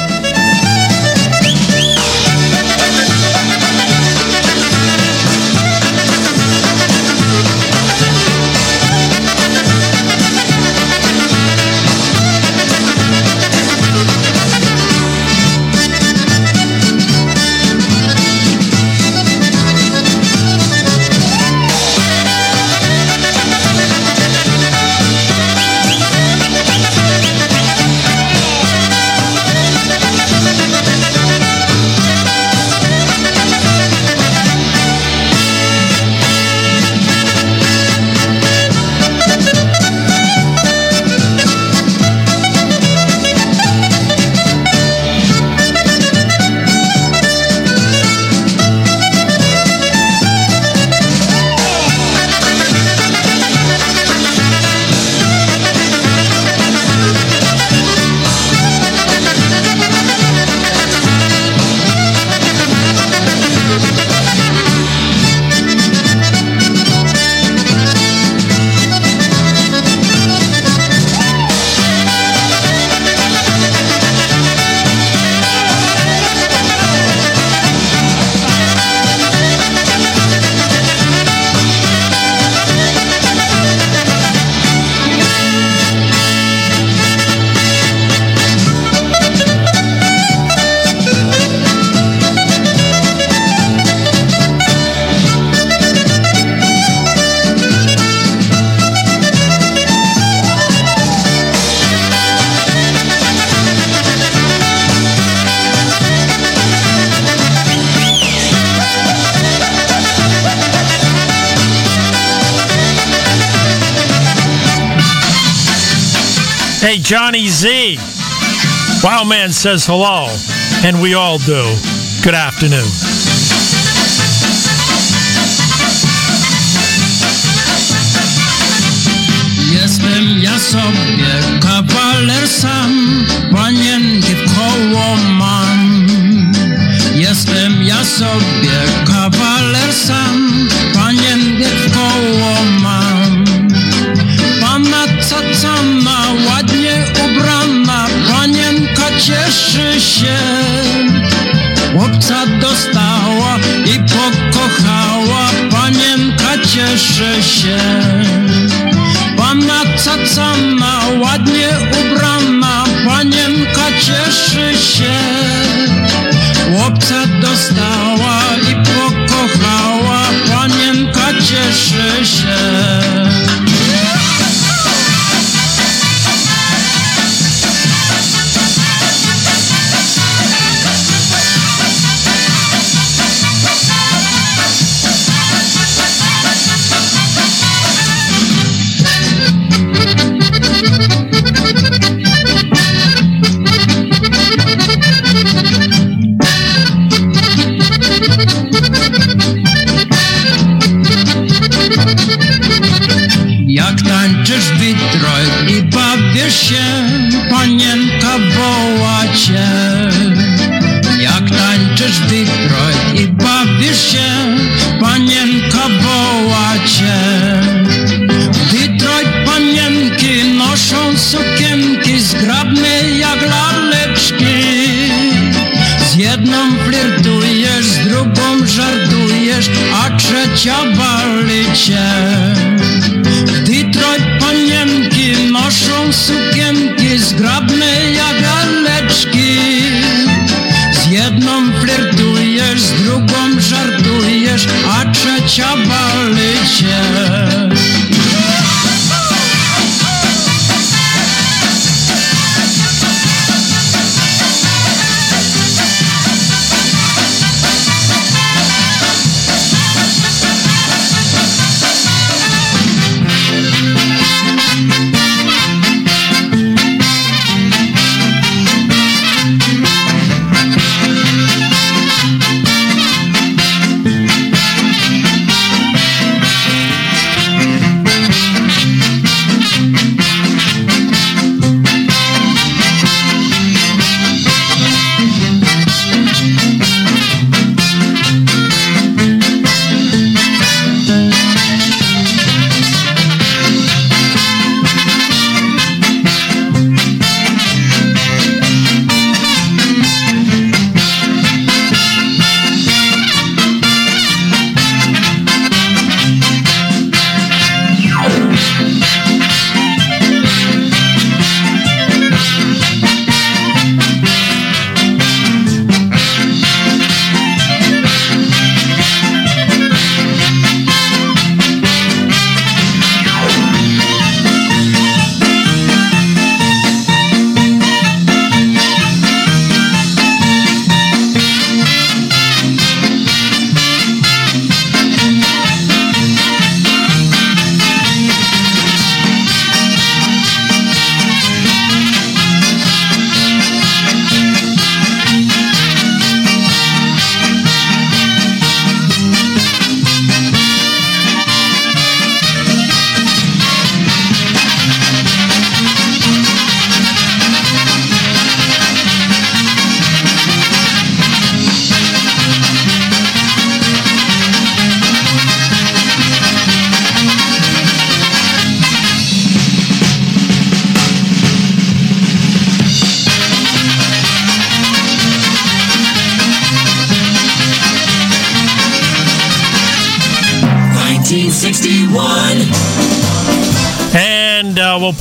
Speaker 28: Johnny Z. Wow Man says hello, and we all do. Good afternoon.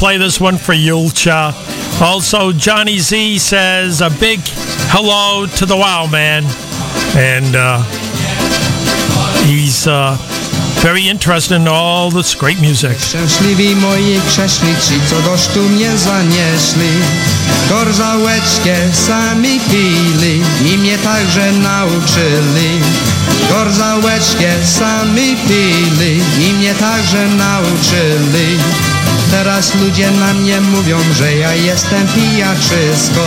Speaker 8: Play this one for Julcia. Also, Johnny Z says a big hello to the Wow Man. And uh, he's uh, very interested in all this great music.
Speaker 29: Szczęśliwi moi co do sztu mnie zanieśli. Gorzałeczkę sami pili i mnie także nauczyli. Gorzałeczkę sami pili i mnie także nauczyli. Teraz ludzie na mnie mówią, że ja jestem pijaczysko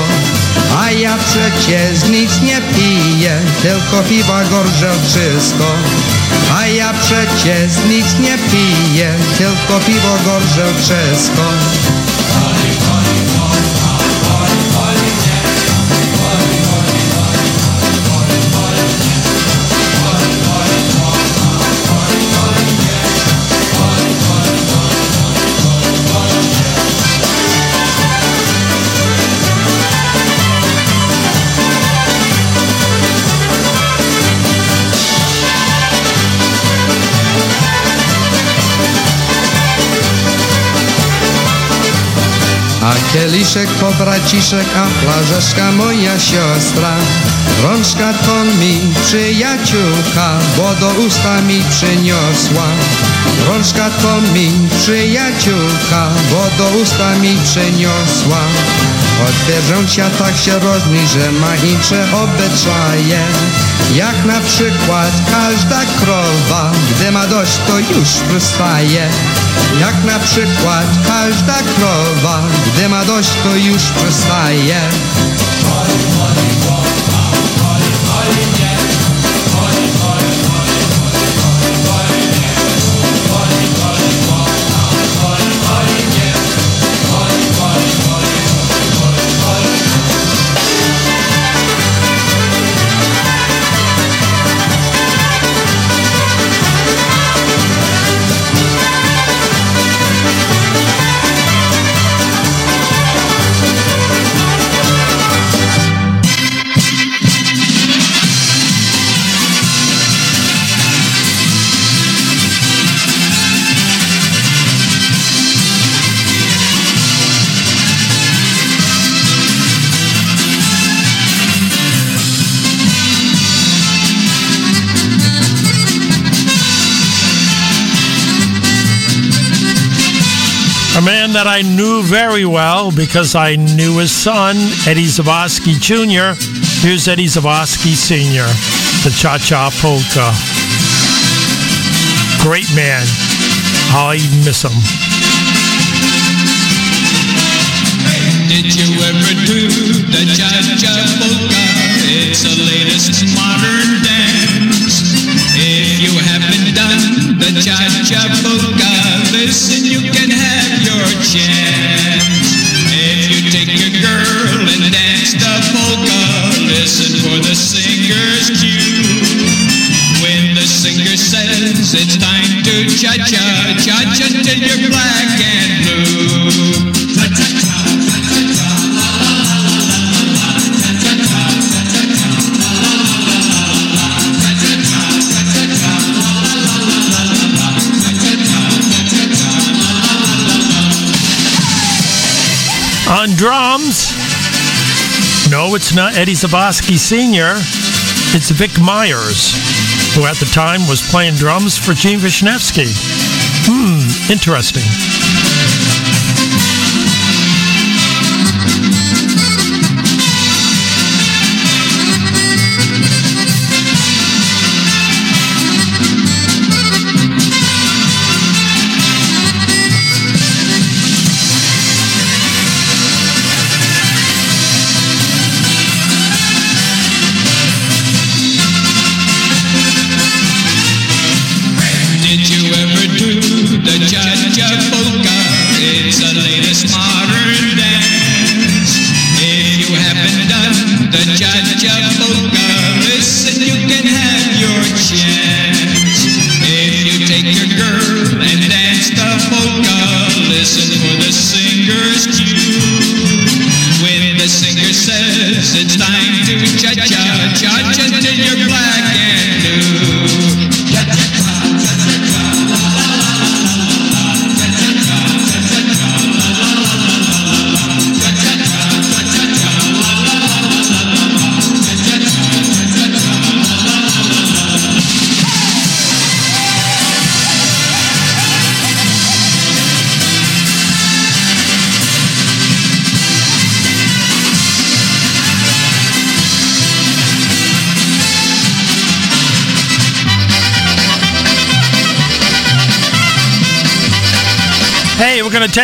Speaker 29: A ja przecież nic nie piję, tylko piwa gorzelczysko A ja przecież nic nie piję, tylko piwo gorzelczysko A kieliszek to braciszek, a flażeszka moja siostra. Rączka to mi przyjaciółka, bo do usta mi przyniosła. Rączka to mi przyjaciółka, bo do usta mi przyniosła. Od wierzącia tak się różni, że ma inne obyczaje. Jak na przykład każda krowa, gdy ma dość, to już przystaje. Jak na przykład każda krowa, gdy ma dość, to już przestaje.
Speaker 8: Very well because I knew his son, Eddie Zavosky Jr. Here's Eddie Zavosky Sr., the Cha Cha Polka. Great man. I miss him.
Speaker 23: Did you ever do the cha-cha polka? It's the latest modern dance. If you haven't done the cha-cha polka, listen, you can have your chance.
Speaker 8: On drums, no, it's not Eddie Zabosky Sr., it's Vic Myers, who at the time was playing drums for Gene Wisniewski. Hmm, interesting.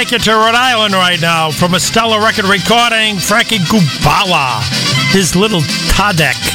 Speaker 23: Take
Speaker 8: you to Rhode Island right now from a stellar record recording, Frankie Gubala, his little Tadek.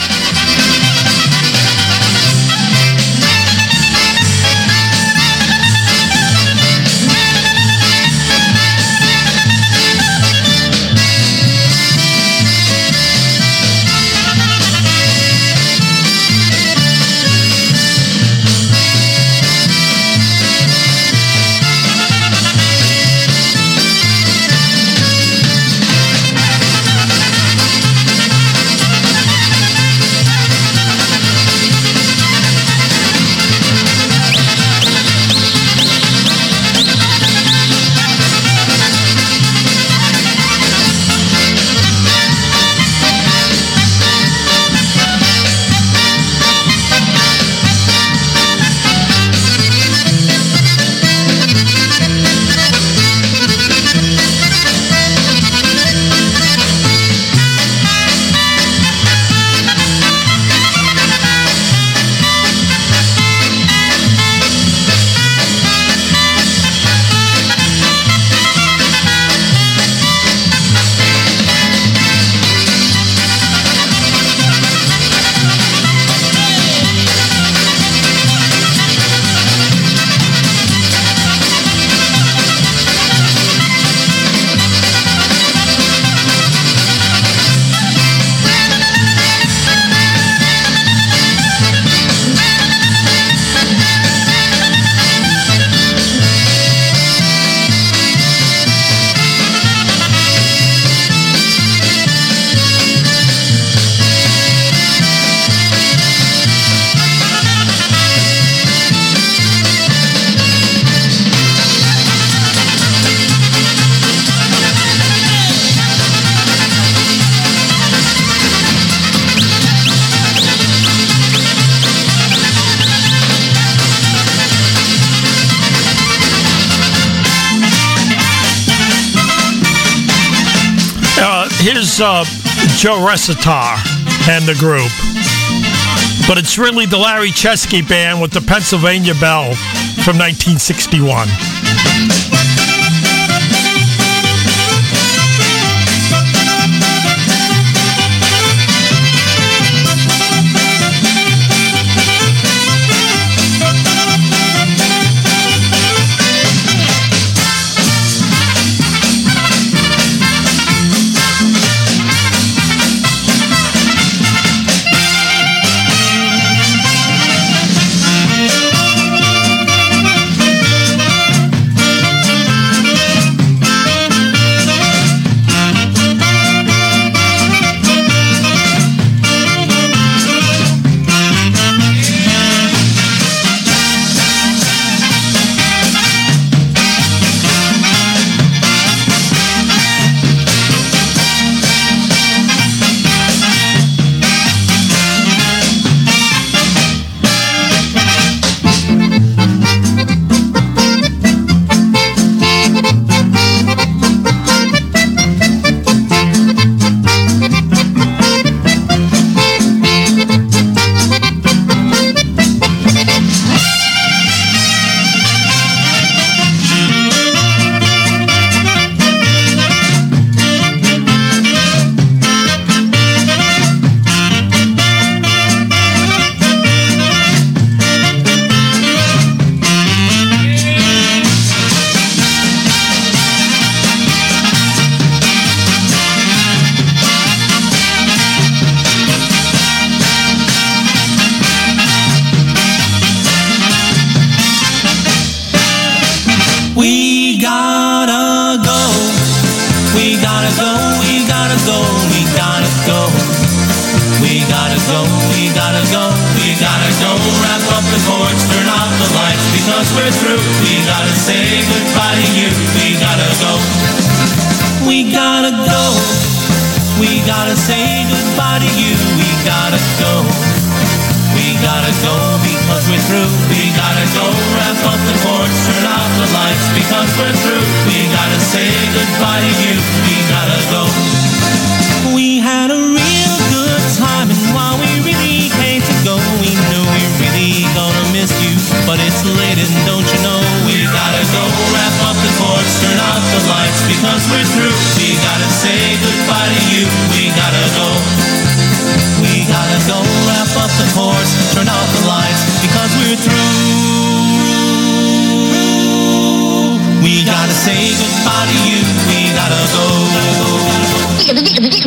Speaker 8: Joe Resitar and the group. But it's really the Larry Chesky Band with the Pennsylvania Bell from 1961.
Speaker 11: Gotta go because we're through. We gotta go. Wrap up the cords, turn off the lights because we're through. We gotta say goodbye to you. We gotta go. We had a real good time, and while we really hate to go, we knew we really gonna miss you. But it's late, and don't you know we gotta go. Wrap up the cords, turn off the lights because we're through. We gotta say goodbye to you. We gotta go. We gotta go wrap up the chords, turn out the lights because we're through. We gotta say goodbye to you. We gotta go.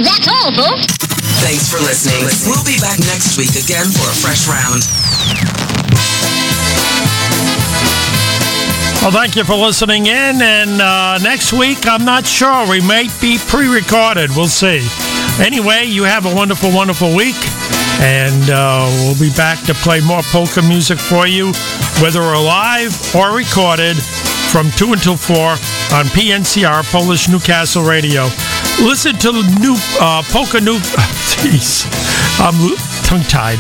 Speaker 30: That's all, folks.
Speaker 9: Thanks for listening. We'll be back next week again for a fresh round.
Speaker 8: Well, thank you for listening in. And uh, next week, I'm not sure. We might be pre recorded. We'll see. Anyway, you have a wonderful, wonderful week. And uh, we'll be back to play more polka music for you, whether live or recorded, from 2 until 4 on PNCR, Polish Newcastle Radio. Listen to the new uh, polka new. Jeez, I'm tongue tied.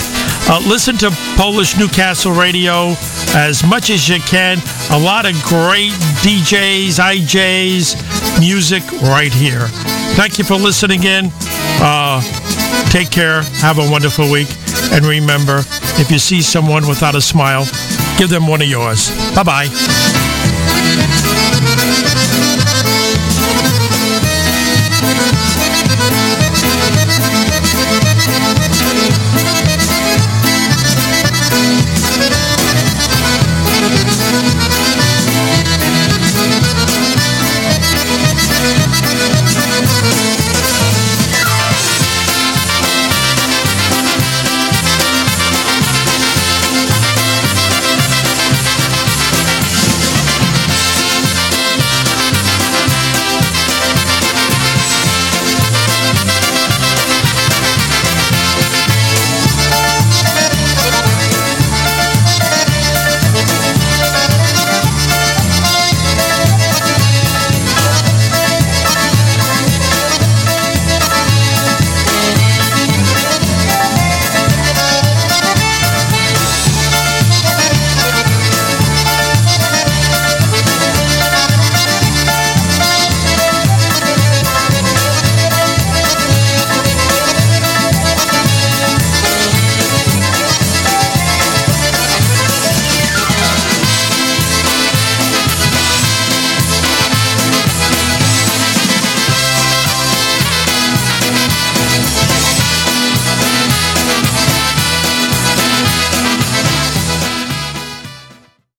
Speaker 8: Uh, listen to Polish Newcastle Radio as much as you can. A lot of great DJs, IJs, music right here. Thank you for listening in. Uh, take care. Have a wonderful week. And remember, if you see someone without a smile, give them one of yours. Bye bye.